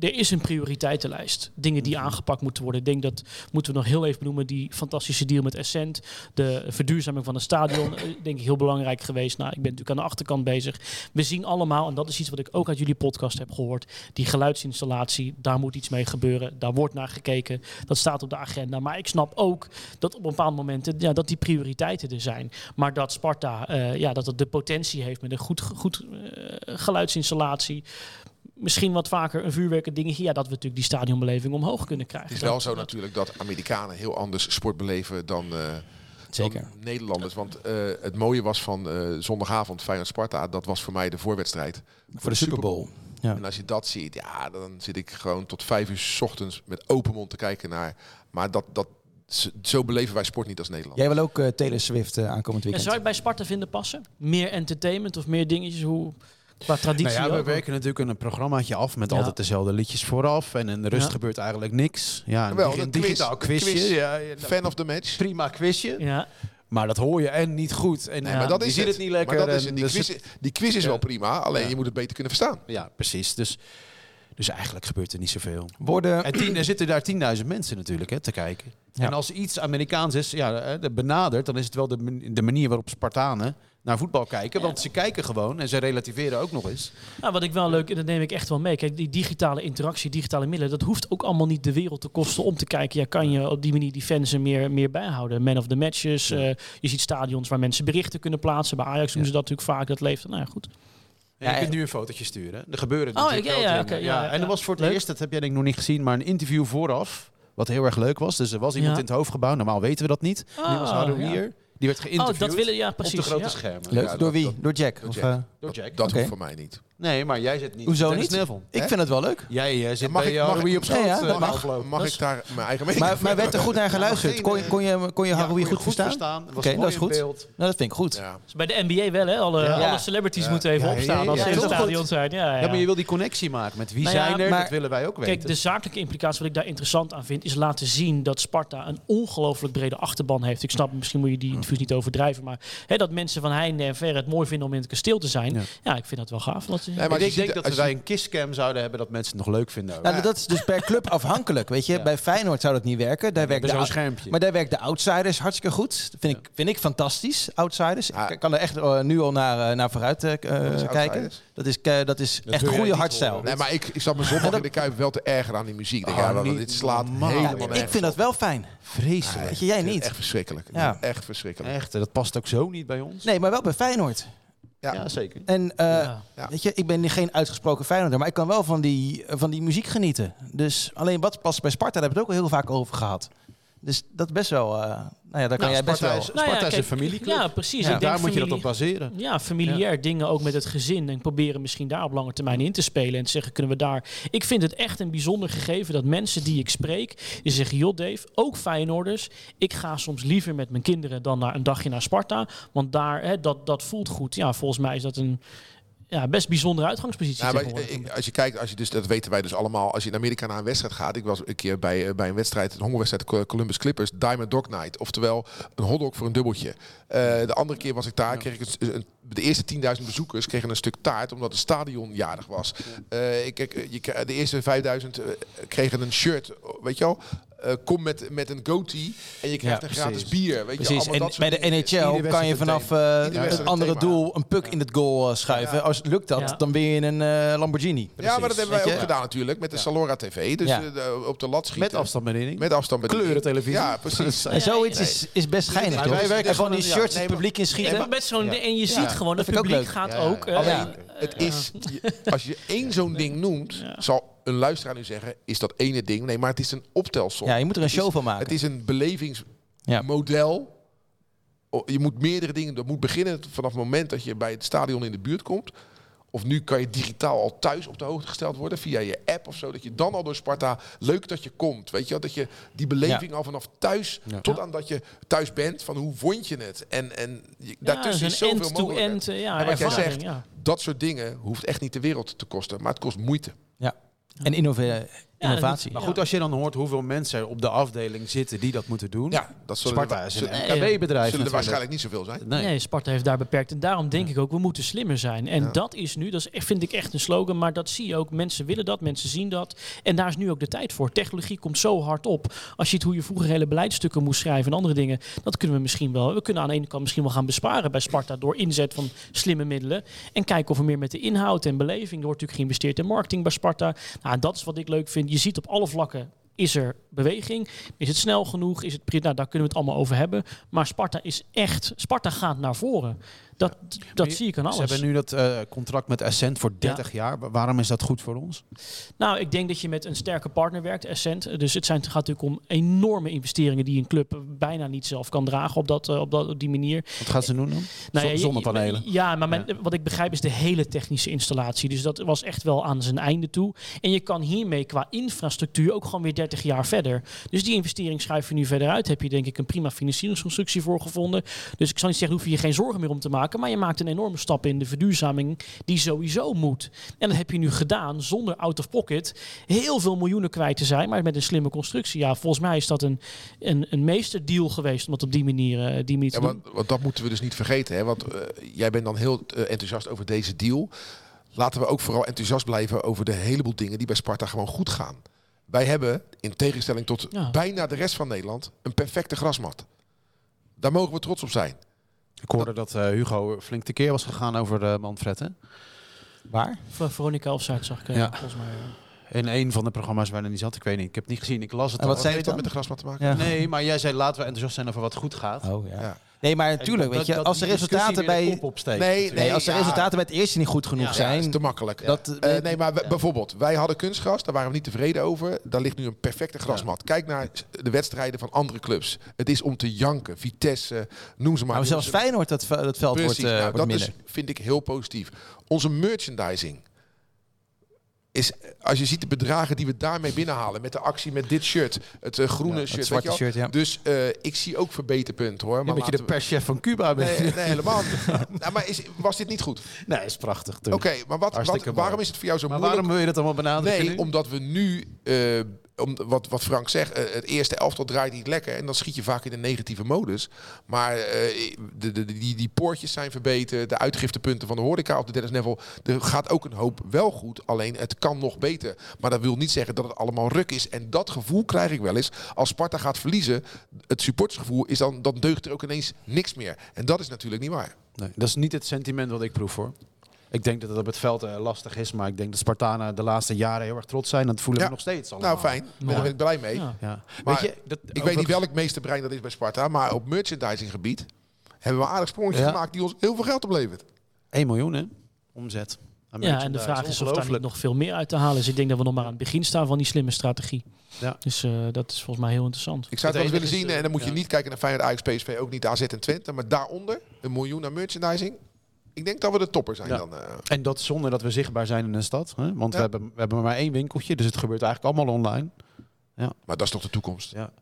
Er is een prioriteitenlijst. Dingen die aangepakt moeten worden. Ik denk dat, moeten we nog heel even benoemen, die fantastische deal met Essent. De verduurzaming van het stadion, eh, denk ik heel belangrijk geweest. Nou, ik ben natuurlijk aan de achterkant bezig. We zien allemaal, en dat is iets wat ik ook uit jullie podcast heb gehoord, die geluidsinstallatie, daar moet iets mee gebeuren. Daar wordt naar gekeken. Dat staat op de agenda. Maar ik snap ook dat op bepaalde momenten ja, dat die prioriteiten er zijn. Maar dat Sparta eh, ja, dat het de potentie heeft met een goed, goed eh, geluidsinstallatie. Misschien wat vaker een vuurwerk en dingetje. Ja, dat we natuurlijk die stadionbeleving omhoog kunnen krijgen. Het is wel Dat- zo natuurlijk dat Amerikanen heel anders sport beleven dan, eh, Zeker. dan Nederlanders. Want eh, het mooie was van eh, zondagavond Feyenoord-Sparta, dat was voor mij de voorwedstrijd. Voor de Super Bowl. Ja. En als je dat ziet, ja, dan zit ik gewoon tot vijf uur 's ochtends met open mond te kijken naar. Maar dat, dat, zo beleven wij sport niet als Nederland. Jij wil ook eh, Taylor Swift eh, aankomend En weekend. zou je bij Sparta vinden passen? Meer entertainment of meer dingetjes? Hoe, qua traditie Nou ja, we ook? werken natuurlijk een programmaatje af met Ja. altijd dezelfde liedjes vooraf. En in de rust Ja. gebeurt eigenlijk niks. Ja, een, een dig- digitaal quiz, quizje. quiz. Ja, ja, nou, Fan of the match. prima quizje. Ja, Maar dat hoor je en niet goed. En Nee, Ja. maar dat je is ziet het. het niet lekker. Maar dat is het. Die, dus quiz, die quiz is wel prima, alleen je moet het beter kunnen verstaan. Ja, precies. Dus Dus eigenlijk gebeurt er niet zoveel. Worden, En tien, er zitten daar 10.000 mensen natuurlijk hè, te kijken. Ja. En als iets Amerikaans is, ja, eh, de- benaderd, dan is het wel de, de manier waarop Spartanen naar voetbal kijken. Want ze kijken gewoon en ze relativeren ook nog eens. Nou, wat ik wel leuk, en dat neem ik echt wel mee. Kijk, die digitale interactie, digitale middelen, dat hoeft ook allemaal niet de wereld te kosten om te kijken. Ja, kan je op die manier die fans er meer, meer bijhouden? Man of the matches. eh, je ziet stadions waar mensen berichten kunnen plaatsen. Bij Ajax doen ze dat natuurlijk vaak. Dat leeft. Nou ja, goed. Ja, je kunt nu een fotootje sturen. Er gebeuren Oh, natuurlijk ja, ja, ja, ja, En er was voor het leuk. eerst, dat heb jij denk ik nog niet gezien, maar een interview vooraf. Wat heel erg leuk was. Dus er was iemand Ja. in het hoofdgebouw. Normaal weten we dat niet. die was Harouier. Die werd Oh, geïnterviewd dat willen, ja, op de grote ja. schermen. leuk. Ja, dat- door wie? dat- door Jack? door Of, Jack. eh, Door Dat, Jack. dat hoeft voor mij niet. Nee, maar jij zit niet. Hoezo niet? Neville. ik Hè? vind het wel leuk. Jij eh, zit Mag bij ik- mag op schoot. Ja, na mag. ik daar mijn eigen mening Maar, maar werd er goed naar geluisterd? Kon je, kon je, kon je Ja, Haroui goed verstaan? verstaan. Het was Oké, dat is goed. beeld. Nou, dat vind ik goed. Ja. Dus bij de NBA wel, hè? Alle, Ja. alle celebrities Ja. moeten even Ja, ja, opstaan ja, als ja, ze in het stadion zijn. Ja, ja. Ja, maar je wil die connectie maken met wie Nou ja, zijn er, maar- dat willen wij ook weten. Kijk, de zakelijke implicatie wat ik daar interessant aan vind, is laten zien dat Sparta een ongelooflijk brede achterban heeft. Ik snap, misschien moet je die interviews niet overdrijven, maar hè, dat mensen van heinde en verre het mooi vinden om in het kasteel te zijn. Ja, ik vind dat wel gaaf. Nee, maar ik denk, dat als wij een kisscam zouden hebben dat mensen het nog leuk vinden. Nou, dat is dus per club afhankelijk. Weet je, Ja. bij Feyenoord zou dat niet werken. Daar We werkt zo'n schermpje. maar daar werkt de outsiders hartstikke goed. Dat vind, ik, vind ik fantastisch, outsiders. Ja. Ik kan er echt eh, nu al naar, eh, naar vooruit eh, kijken. Dat is, dat is Dat echt goede horen. Nee, maar ik, ik zat me zondag in de Kuip wel te ergeren aan die muziek. Oh, ja, dat- niet dit slaat helemaal Ja, ik vind dat wel fijn. Vreselijk. Weet je, jij niet. Echt verschrikkelijk. Ja. Echt verschrikkelijk. Echt, dat past ook zo niet bij ons. Nee, maar wel bij Feyenoord. Ja. Ja, zeker. En eh. Ja. weet je, ik ben geen uitgesproken Feyenoorder, maar ik kan wel van die, van die muziek genieten. Dus alleen wat past bij Sparta, daar hebben we het ook al heel vaak over gehad. Dus dat is best wel, eh, nou ja, daar kan Nou, jij best Sparta wel... is- Nou ja, Sparta is een familieclub. Ja, precies. Ja. Ik denk Daar moet je dat op baseren. Ja, familiair dingen ook met het gezin. En proberen misschien daar op lange termijn in te spelen. En te zeggen, kunnen we daar... Ik vind het echt een bijzonder gegeven dat mensen die ik spreek... Die zeggen, joh Dave, ook Feyenoorders. Ik ga soms liever met mijn kinderen dan naar een dagje naar Sparta. Want daar, hè, dat, dat voelt goed. Ja, volgens mij is dat een ja, best bijzondere uitgangspositie ik- als je kijkt, als je dus, dat weten wij dus allemaal, als je in Amerika naar een wedstrijd gaat. Ik was een keer bij, eh, bij een wedstrijd, een hongerwedstrijd Co- Columbus Clippers, Diamond Dog Night. Oftewel een hotdog voor een dubbeltje. Eh, de andere keer was ik daar, kreeg ik een, een- de eerste 10.000 bezoekers kregen een stuk taart omdat het stadion jarig was. Eh, ik, ik, je, de eerste 5.000 eh, kregen een shirt, weet je wel. Eh, kom met, met een goatee en je krijgt Ja, een gratis precies. bier. Weet je, Precies, allemaal en bij de. NHL kan je vanaf een thema. eh, het andere thema. doel een puk in het goal eh, schuiven. Ja. Als lukt dat, Ja. dan ben je in een eh, Lamborghini. Ja, maar dat hebben wij ook gedaan natuurlijk met de Salora TV. Dus op de lat schieten. Met afstandsbediening. Met afstand. Kleurentelevisie. Ja, precies. En zoiets is, is best geinig, toch? wij werken en van die shirts het publiek maar met zo'n en je ziet gewoon, dat het vind ik ook publiek gaat ook... Het is, als je één zo'n ding noemt, zal een luisteraar nu zeggen, is dat ene ding. Nee, maar het is een optelsom. ja, je moet er een is- show van maken. Het is een belevingsmodel. O, Je moet meerdere dingen. Dat moet beginnen vanaf het moment dat je bij het stadion in de buurt komt. Of nu kan je digitaal al thuis op de hoogte gesteld worden via je app of zo. Dat je dan al door Sparta leuk dat je komt. Weet je wel? Dat je die beleving al vanaf thuis Ja. tot aan dat je thuis bent. Van hoe vond je het? En, en je, ja, daartussen is een zoveel mogelijk. eh, ja, En wat jij zegt, ja. Dat soort dingen hoeft echt niet de wereld te kosten. Maar het kost moeite. En innove- innovatie. Maar goed, als je dan hoort hoeveel mensen er op de afdeling zitten die dat moeten doen. Ja, dat zullen Sparta er, is een zullen, Nee, MKB-bedrijf zullen er waarschijnlijk niet zoveel zijn. Nee. Nee. Sparta heeft daar beperkt. En daarom denk ik ook, we moeten slimmer zijn. En Ja. dat is nu, dat is, echt- vind ik echt een slogan, maar dat zie je ook. Mensen willen dat, mensen zien dat. En daar is nu ook de tijd voor. Technologie komt zo hard op. Als je het hoe je vroeger hele beleidsstukken moest schrijven en andere dingen, dat kunnen we misschien wel. We kunnen aan de ene kant misschien wel gaan besparen bij Sparta door inzet van slimme middelen. En kijken of we meer met de inhoud en beleving. Er wordt natuurlijk geïnvesteerd in marketing bij Sparta. Nou, dat is wat ik leuk vind. Je ziet op alle vlakken. Is er beweging? Is het snel genoeg? Is het nou, daar kunnen we het allemaal over hebben. Maar Sparta is echt. Sparta gaat naar voren. Dat, dat je- zie ik aan Ze alles. hebben nu dat eh, contract met Ascent voor 30 jaar. Wa- Waarom is dat goed voor ons? Nou, ik denk dat je met een sterke partner werkt, Essent. Dus het, zijn, het gaat natuurlijk om enorme investeringen die een club bijna niet zelf kan dragen op, dat, eh, op, dat, op die manier. Wat gaan ze doen dan? Nou, Zon- je- zonnepanelen. Ja, maar wat ik begrijp is de hele technische installatie. Dus dat was echt wel aan zijn einde toe. En je kan hiermee qua infrastructuur ook gewoon weer 30 jaar verder. Dus die investering schuif je nu verder uit. Heb je denk ik een prima financieringsconstructie voor gevonden. Dus ik zal niet zeggen, hoef je je geen zorgen meer om te maken. Maar je maakt een enorme stap in de verduurzaming die sowieso moet. En dat heb je nu gedaan zonder out of pocket heel veel miljoenen kwijt te zijn. Maar met een slimme constructie. Ja, volgens mij is dat een, een, een meesterdeal geweest om het op die manier, eh, die manier te Ja, doen. want, want dat moeten we dus niet vergeten. Hè? Want eh, jij bent dan heel eh, enthousiast over deze deal. laten we ook vooral enthousiast blijven over de heleboel dingen die bij Sparta gewoon goed gaan. Wij hebben, in tegenstelling tot Ja. bijna de rest van Nederland, een perfecte grasmat. Daar mogen we trots op zijn. Ik hoorde dat eh, Hugo flink tekeer was gegaan over eh, Manfred. Hè? Waar? Ver- Veronica Offside zag ik. eh, Ja. Volgens mij. In een van de programma's waarin hij zat. Ik weet niet. Ik heb het niet gezien. Ik las het En al. wat zei je heeft dat met de grasmat te maken? Ja. Nee, maar jij zei laten we enthousiast zijn over wat goed gaat. Oh ja. Nee, maar natuurlijk, weet je, als de resultaten bij... Nee, Nee, als de ja. resultaten bij het eerste niet goed genoeg Ja, Ja, zijn... is te makkelijk. dat, Eh, nee, maar bijvoorbeeld, wij hadden kunstgras, daar waren we niet tevreden over. Daar ligt nu een perfecte grasmat. Kijk naar de wedstrijden van andere clubs. Het is om te janken. Vitesse, noem ze maar. maar zelfs ze- Feyenoord, dat, dat veld Precies, wordt, nou, wordt dat minder. is, vind ik heel positief. Onze merchandising is, als je ziet de bedragen die we daarmee binnenhalen met de actie met dit shirt, het eh, groene Ja, het shirt, weet shirt, ja. Dus eh, ik zie ook verbeterpunten hoor. Maar dat je de perschef van Cuba bent. Nee, nee, helemaal niet. nou, maar is, was dit niet goed? Nee, is prachtig. Oké, maar wat, waarom is het voor jou zo Maar moeilijk? waarom wil je dat allemaal benadrukken? Nee, nu? omdat we nu, eh, om, wat, wat Frank zegt, eh, het eerste elftal draait niet lekker. En dan schiet je vaak in een negatieve modus. Maar eh, de, de, die, die poortjes zijn verbeterd. De uitgiftepunten van de horeca op de Dennis Neville. Er gaat ook een hoop wel goed. Alleen het kan nog beter. Maar dat wil niet zeggen dat het allemaal ruk is. En dat gevoel krijg ik wel eens. Als Sparta gaat verliezen, het supportersgevoel is dan, dan deugt er ook ineens niks meer. En dat is natuurlijk niet waar. Nee, dat is niet het sentiment wat ik proef hoor. Ik denk dat het op het veld eh, lastig is, maar ik denk dat Spartanen de laatste jaren heel erg trots zijn. Dat voelen Ja. we nog steeds allemaal. Nou, fijn. Daar ben ik blij mee. Ja. Ja. Maar weet je, dat, Ik weet niet welk meesterbrein dat is bij Sparta. Maar op merchandisinggebied hebben we aardig sprongetje Ja. gemaakt die ons heel veel geld oplevert. 1 miljoen hè? Omzet. aan Ja, en de vraag is of daar niet nog veel meer uit te halen is. Ik denk dat we nog maar aan het begin staan van die slimme strategie. Ja. Dus eh, dat is volgens mij heel interessant. Ik zou het wel eens willen zien. is, En dan moet je ja. niet kijken naar Feyenoord, Ajax, PSV. Ook niet AZ en Twente. Maar daaronder een miljoen aan merchandising. Ik denk dat we de topper zijn Ja. dan. eh. En dat zonder dat we zichtbaar zijn in een stad. Hè? Want Ja. we, hebben, we hebben maar één winkeltje, dus het gebeurt eigenlijk allemaal online. maar dat is toch de toekomst. Ja.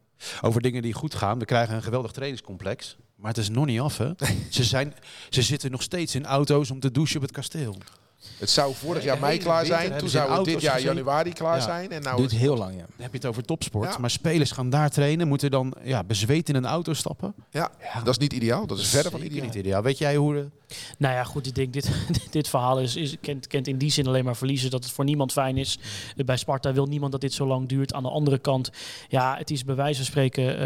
Over dingen die goed gaan. We krijgen een geweldig trainingscomplex. Maar het is nog niet af, hè? Ze, zijn, ze zitten nog steeds in auto's om te douchen op het kasteel. Het zou vorig jaar mei klaar zijn. Toen zou het dit jaar januari klaar Ja. zijn. En nou duurt is- heel lang, ja. Dan heb je het over topsport. Ja. Maar spelers gaan daar trainen, moeten dan ja, bezweet in een auto stappen. ja, dat is niet ideaal. Dat is verder van ideaal. niet ideaal. Weet jij hoe de... Nou ja, goed, ik denk dit, dit verhaal is, is, kent, kent in die zin alleen maar verliezen. Dat het voor niemand fijn is. Bij Sparta wil niemand dat dit zo lang duurt. Aan de andere kant, ja, het is bij wijze van spreken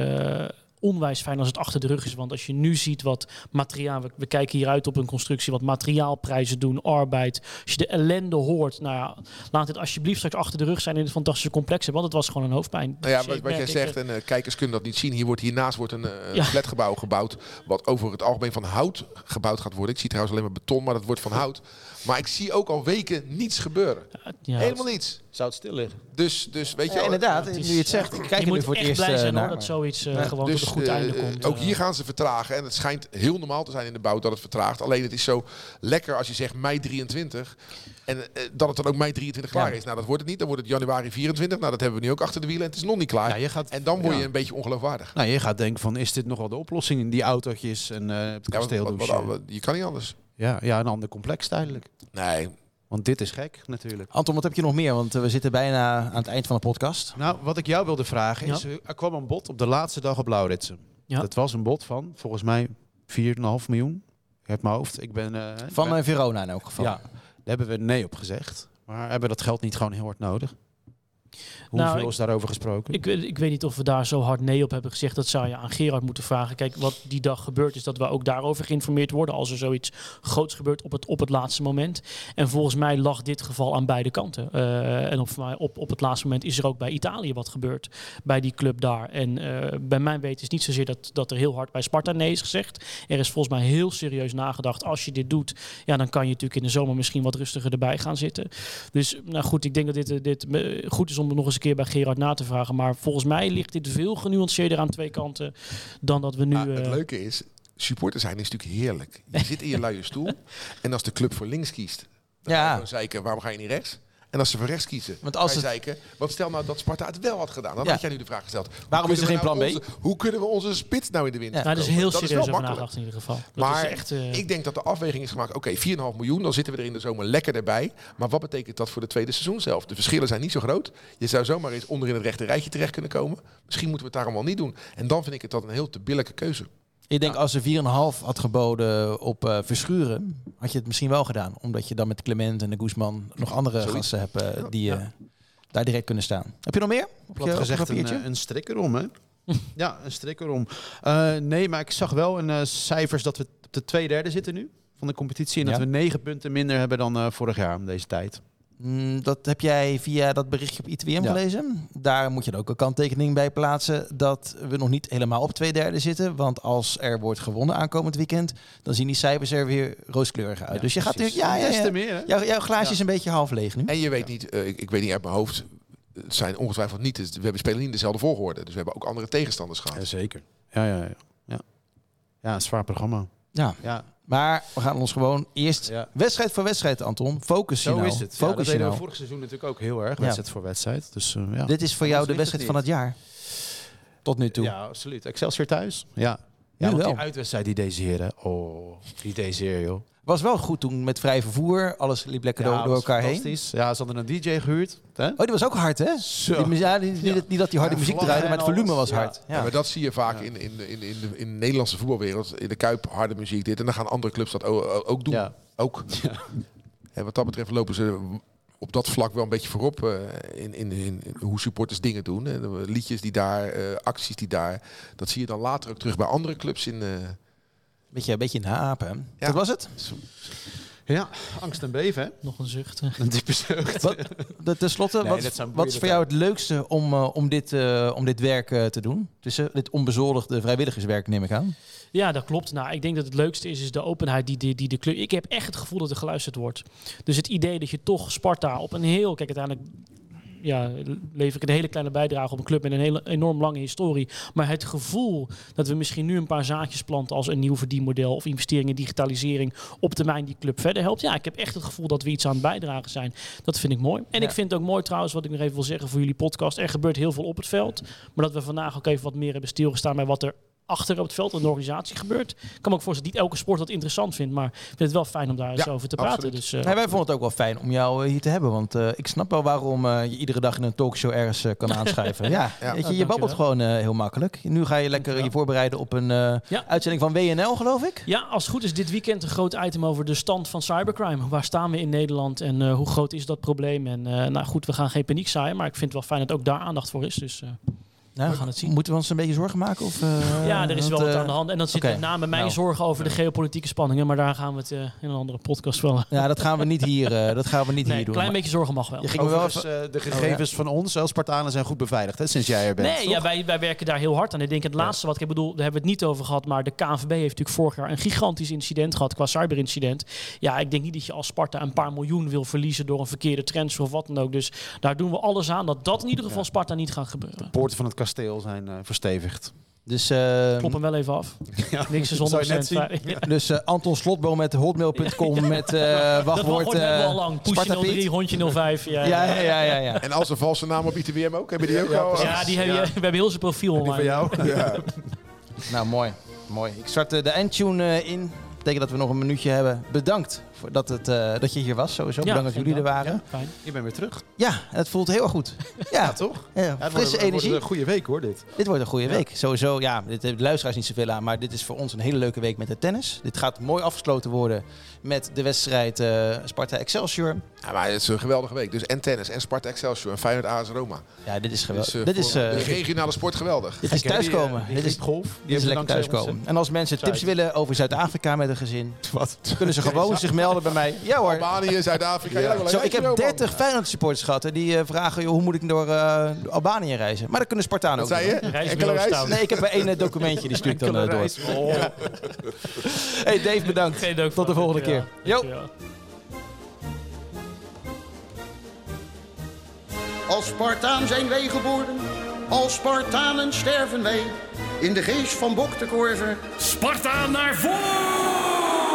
eh, onwijs fijn als het achter de rug is. Want als je nu ziet wat materiaal, we, we kijken hieruit op een constructie, wat materiaalprijzen doen, arbeid. Als je de ellende hoort, nou ja, laat het alsjeblieft straks achter de rug zijn in het fantastische complex. Want het was gewoon een hoofdpijn. Nou ja, wat, wat jij zegt, en eh, kijkers kunnen dat niet zien. Hier wordt, hiernaast wordt een, Ja. flatgebouw gebouwd. Wat over het algemeen van hout gebouwd gaat worden. Ik zie trouwens alleen maar beton, maar dat wordt van hout. Maar ik zie ook al weken niets gebeuren. ja, Helemaal niets. Zou het stil liggen? Dus, dus weet je Ja, wel, inderdaad, het is- nu je het zegt. Ik kijk je er moet voor het echt eerst blij eh, zijn naar. dat zoiets eh, Ja, gewoon Dus, tot een goed eh, einde komt. ook hier gaan ze vertragen. En het schijnt heel normaal te zijn in de bouw dat het vertraagt. Alleen het is zo lekker als je zegt mei 23. En dat het dan ook mei 23 klaar Ja. is. Nou, dat wordt het niet. Dan wordt het januari 24. Nou, dat hebben we nu ook achter de wielen. En het is nog niet klaar. Ja, je gaat, En dan word je ja. een beetje ongeloofwaardig. Nou, je gaat denken van, is dit nog wel de oplossing in die autootjes en eh het Ja, wat- kasteel wat- wat- je kan niet anders. Ja, ja, een ander complex tijdelijk. Nee. Want dit is gek natuurlijk. Anton, wat heb je nog meer? Want eh, we zitten bijna aan het eind van de podcast. Nou, wat ik jou wilde vragen is, Ja. eh, er kwam een bod op de laatste dag op Lauritsen. Ja. Dat was een bod van, volgens mij, 4,5 miljoen. Ik heb mijn hoofd. Ik ben... eh, Van ben- eh, Verona in elk geval. Ja, daar hebben we nee op gezegd. Maar hebben we dat geld niet gewoon heel hard nodig? Hoeveel Nou, ik- is daarover gesproken? Ik, weet- ik weet niet of we daar zo hard nee op hebben gezegd. Dat zou je aan Gerard moeten vragen. Kijk, wat die dag gebeurt is dat we ook daarover geïnformeerd worden. Als er zoiets groots gebeurt op het, op het laatste moment. En volgens mij lag dit geval aan beide kanten. Eh, en op, op, op het laatste moment is er ook bij Italië wat gebeurd. Bij die club daar. En eh, bij mijn weten is niet zozeer dat, dat er heel hard bij Sparta nee is gezegd. Er is volgens mij heel serieus nagedacht. Als je dit doet, ja, dan kan je natuurlijk in de zomer misschien wat rustiger erbij gaan zitten. Dus nou goed, ik denk dat dit, eh, dit goed is om er nog eens een keer bij Gerard na te vragen. Maar volgens mij ligt dit veel genuanceerder aan twee kanten dan dat we nu... Ah, het eh, leuke is, supporter zijn is natuurlijk heerlijk. Je zit in je luie stoel. En als de club voor links kiest, dan Ja. zeiken, waarom ga je niet rechts? En als ze voor rechts kiezen, Want als het- zeiken, wat stel nou dat Sparta het wel had gedaan? Dan Ja. had jij nu de vraag gesteld. Waarom is er geen nou plan B? onze- hoe kunnen we onze spits nou in de wind Ja. nou, dat is heel Dat serieus wel makkelijk. in ieder geval. Dat Maar is echt, eh, ik denk dat de afweging is gemaakt. Oké, 4,5 miljoen, dan zitten we er in de zomer lekker erbij. Maar wat betekent dat voor de tweede seizoen zelf? De verschillen zijn niet zo groot. Je zou zomaar eens onder in het rechte rijtje terecht kunnen komen. Misschien moeten we het daarom wel niet doen. En dan vind ik het dat een heel te billijke keuze. Ik denk als ze 4,5 had geboden op eh, Verschuren, had je het misschien wel gedaan. Omdat je dan met Clement en de Guzman nog andere Zoiets. gasten hebt eh, die eh, daar direct kunnen staan. Heb je nog meer? Op Plat je, gezegd een, papiertje? eh, een strik erom, hè? ja, een strik erom. Eh, nee, maar ik zag wel in eh, cijfers dat we op de twee derde zitten nu van de competitie. En Ja. dat we negen punten minder hebben dan eh, vorig jaar om deze tijd. Mm, dat heb jij via dat berichtje op ITWM Ja. gelezen. Daar moet je dan ook een kanttekening bij plaatsen dat we nog niet helemaal op twee derde zitten. Want als er wordt gewonnen aankomend weekend, dan zien die cijfers er weer rooskleurig uit. Ja, dus je gaat natuurlijk, ja, ja, ja. te meer, hè? Jouw, jouw glaasje Ja. is een beetje half leeg nu. En je weet niet, eh, ik, ik weet niet uit mijn hoofd, het zijn ongetwijfeld niet, we hebben spelen niet in dezelfde volgorde. Dus we hebben ook andere tegenstanders gehad. zeker. Ja, ja, ja. Ja, ja een zwaar programma. Ja, Ja, maar we gaan ons gewoon eerst ja. wedstrijd voor wedstrijd, Anton. Focus je Zo nou. is het. Ja, dat Focus je deden we nou. vorig seizoen natuurlijk ook heel erg. Ja. Wedstrijd voor wedstrijd. Dus, eh, ja. Dit is voor jou de wedstrijd het van het jaar. Tot nu toe. Ja, absoluut. Excelsior thuis. Ja. Ja, want wel. die uitwedstrijd die deze heren. Oh, die deze heer, joh. Was wel goed toen met vrij vervoer. Alles liep lekker door, elkaar heen. Ja, ze hadden een DJ gehuurd. Hè? Oh, die was ook hard, hè? Zo. Die, ja, die- niet, dat- niet dat die harde muziek draaide, maar het volume was hard. Ja. Maar dat zie je vaak in, in, de- in, in, de, in de Nederlandse voetbalwereld. In de Kuip, harde muziek, dit. En dan gaan andere clubs dat ook doen. Ja. Ook. En wat dat betreft lopen ze op dat vlak wel een beetje voorop eh, in, in, in, in hoe supporters dingen doen. En de liedjes die daar, eh, acties die daar. Dat zie je dan later ook terug bij andere clubs in... eh, Beetje, een beetje naapen. hè? Ja. Dat was het? Ja, angst en beven, hè? Nog een zucht. Een diepe zucht. Wat, de, ten slotte, Nee, wat, wat is voor jou het leukste om, om, dit, eh, om dit werk eh, te doen? Tussen dit onbezoldigde vrijwilligerswerk, neem ik aan. Ja, dat klopt. Nou, ik denk dat het leukste is, is de openheid die, die, die de club... Ik heb echt het gevoel dat er geluisterd wordt. Dus het idee dat je toch Sparta op een heel... Kijk, uiteindelijk ja, lever ik een hele kleine bijdrage op een club met een hele enorm lange historie. Maar het gevoel dat we misschien nu een paar zaadjes planten als een nieuw verdienmodel of investeringen in digitalisering op termijn die club verder helpt. Ja, ik heb echt het gevoel dat we iets aan het bijdragen zijn. Dat vind ik mooi. En Ja. ik vind het ook mooi trouwens, wat ik nog even wil zeggen voor jullie podcast. Er gebeurt heel veel op het veld. Maar dat we vandaag ook even wat meer hebben stilgestaan bij wat er achter op het veld in de organisatie gebeurt. Ik kan me ook voorstellen dat niet elke sport dat interessant vindt, maar ik vind het wel fijn om daar eens Ja, over te praten. Dus, eh, Nee, wij vonden het ook wel fijn om jou eh, hier te hebben. Want eh, ik snap wel waarom eh, je iedere dag in een talkshow ergens kan aanschuiven. ja, Ja. Weet je, je babbelt gewoon eh, heel makkelijk. Nu ga je lekker je voorbereiden op een eh, Ja. uitzending van WNL, geloof ik. Ja, als het goed is dit weekend een groot item over de stand van cybercrime. Waar staan we in Nederland en eh, hoe groot is dat probleem? En eh, nou goed, we gaan geen paniek zaaien, maar ik vind het wel fijn dat ook daar aandacht voor is. Dus Nou, gaan het zien. Moeten we ons een beetje zorgen maken? Of, eh, ja, er is wel wat eh, aan de hand. En dat zit met name mijn nou. zorgen over de geopolitieke spanningen. Maar daar gaan we het eh, in een andere podcast wel. Ja, dat gaan we niet hier, eh, dat gaan we niet Nee, hier een doen. klein Maar beetje zorgen mag wel. je ging me wel Overigens, even- eh, de gegevens van ons als Spartanen zijn goed beveiligd, hè, sinds jij er bent. Nee, toch? ja, wij, wij werken daar heel hard aan. Ik denk het laatste wat ik bedoel, daar hebben we het niet over gehad, maar de KNVB heeft natuurlijk vorig jaar een gigantisch incident gehad qua cyberincident. Ja, ik denk niet dat je als Sparta een paar miljoen wil verliezen door een verkeerde transfer of wat dan ook. Dus daar doen we alles aan dat dat in ieder geval Sparta niet gaat gebeuren. poorten van het kasteel zijn eh, verstevigd. Dus, eh, Klop hem wel even af. Niks is Zou 100% je net zien. veilig. dus eh, Anton Slotboom met hotmail.com met eh Dat wachtwoord eh, al lang. Sparta Pushje 03, Piet. hondje 05. Ja, Ja, ja, ja, ja, ja. En als een valse naam op ITWM ook? Hebben die ook al? Ja, die hebben, we hebben heel zijn profiel Die online. van jou? Ja. Nou, mooi. mooi. Ik start de endtune eh, in. betekent dat we nog een minuutje hebben. Bedankt dat, het, eh, dat je hier was, sowieso. Ja, Bedankt dat jullie er waren. Ja, fijn. Je bent weer terug. Ja, het voelt heel erg goed. Ja, toch? ja, Ja, het wordt- frisse het wordt energie. een goede week hoor, dit. Dit wordt een goede Ja. week. Sowieso, ja, dit hebben de luisteraars niet zoveel aan, maar dit is voor ons een hele leuke week met de tennis. Dit gaat mooi afgesloten worden met de wedstrijd eh, Sparta Excelsior. Ja, maar het is een geweldige week. Dus en tennis, en Sparta Excelsior, en Feyenoord AS Roma. Ja, dit is Dus, geweldig. eh, dit is, eh, de regionale sport geweldig. dit is thuiskomen. Die, dit is, golf. dit is lekker thuiskomen. En als mensen tips willen over Zuid-Afrika met een gezin, Wat? kunnen ze gewoon zich melden bij mij. Ja hoor. Albanië, Zuid-Afrika. Ja. Zo, ik heb 30 Feyenoord supporters gehad hè, die eh, vragen joh, hoe moet ik door eh, Albanië reizen. Maar dat kunnen Spartanen Wat ook zei je? Enkele reis? Nee, ik heb maar één eh, documentje, die stuur ik dan door. Hey Dave, bedankt. Geen dank Tot de volgende keer. Jo. Als Spartaan zijn wij geboren, als Spartanen sterven wij. In de geest van Bok de Korver Sparta naar voren!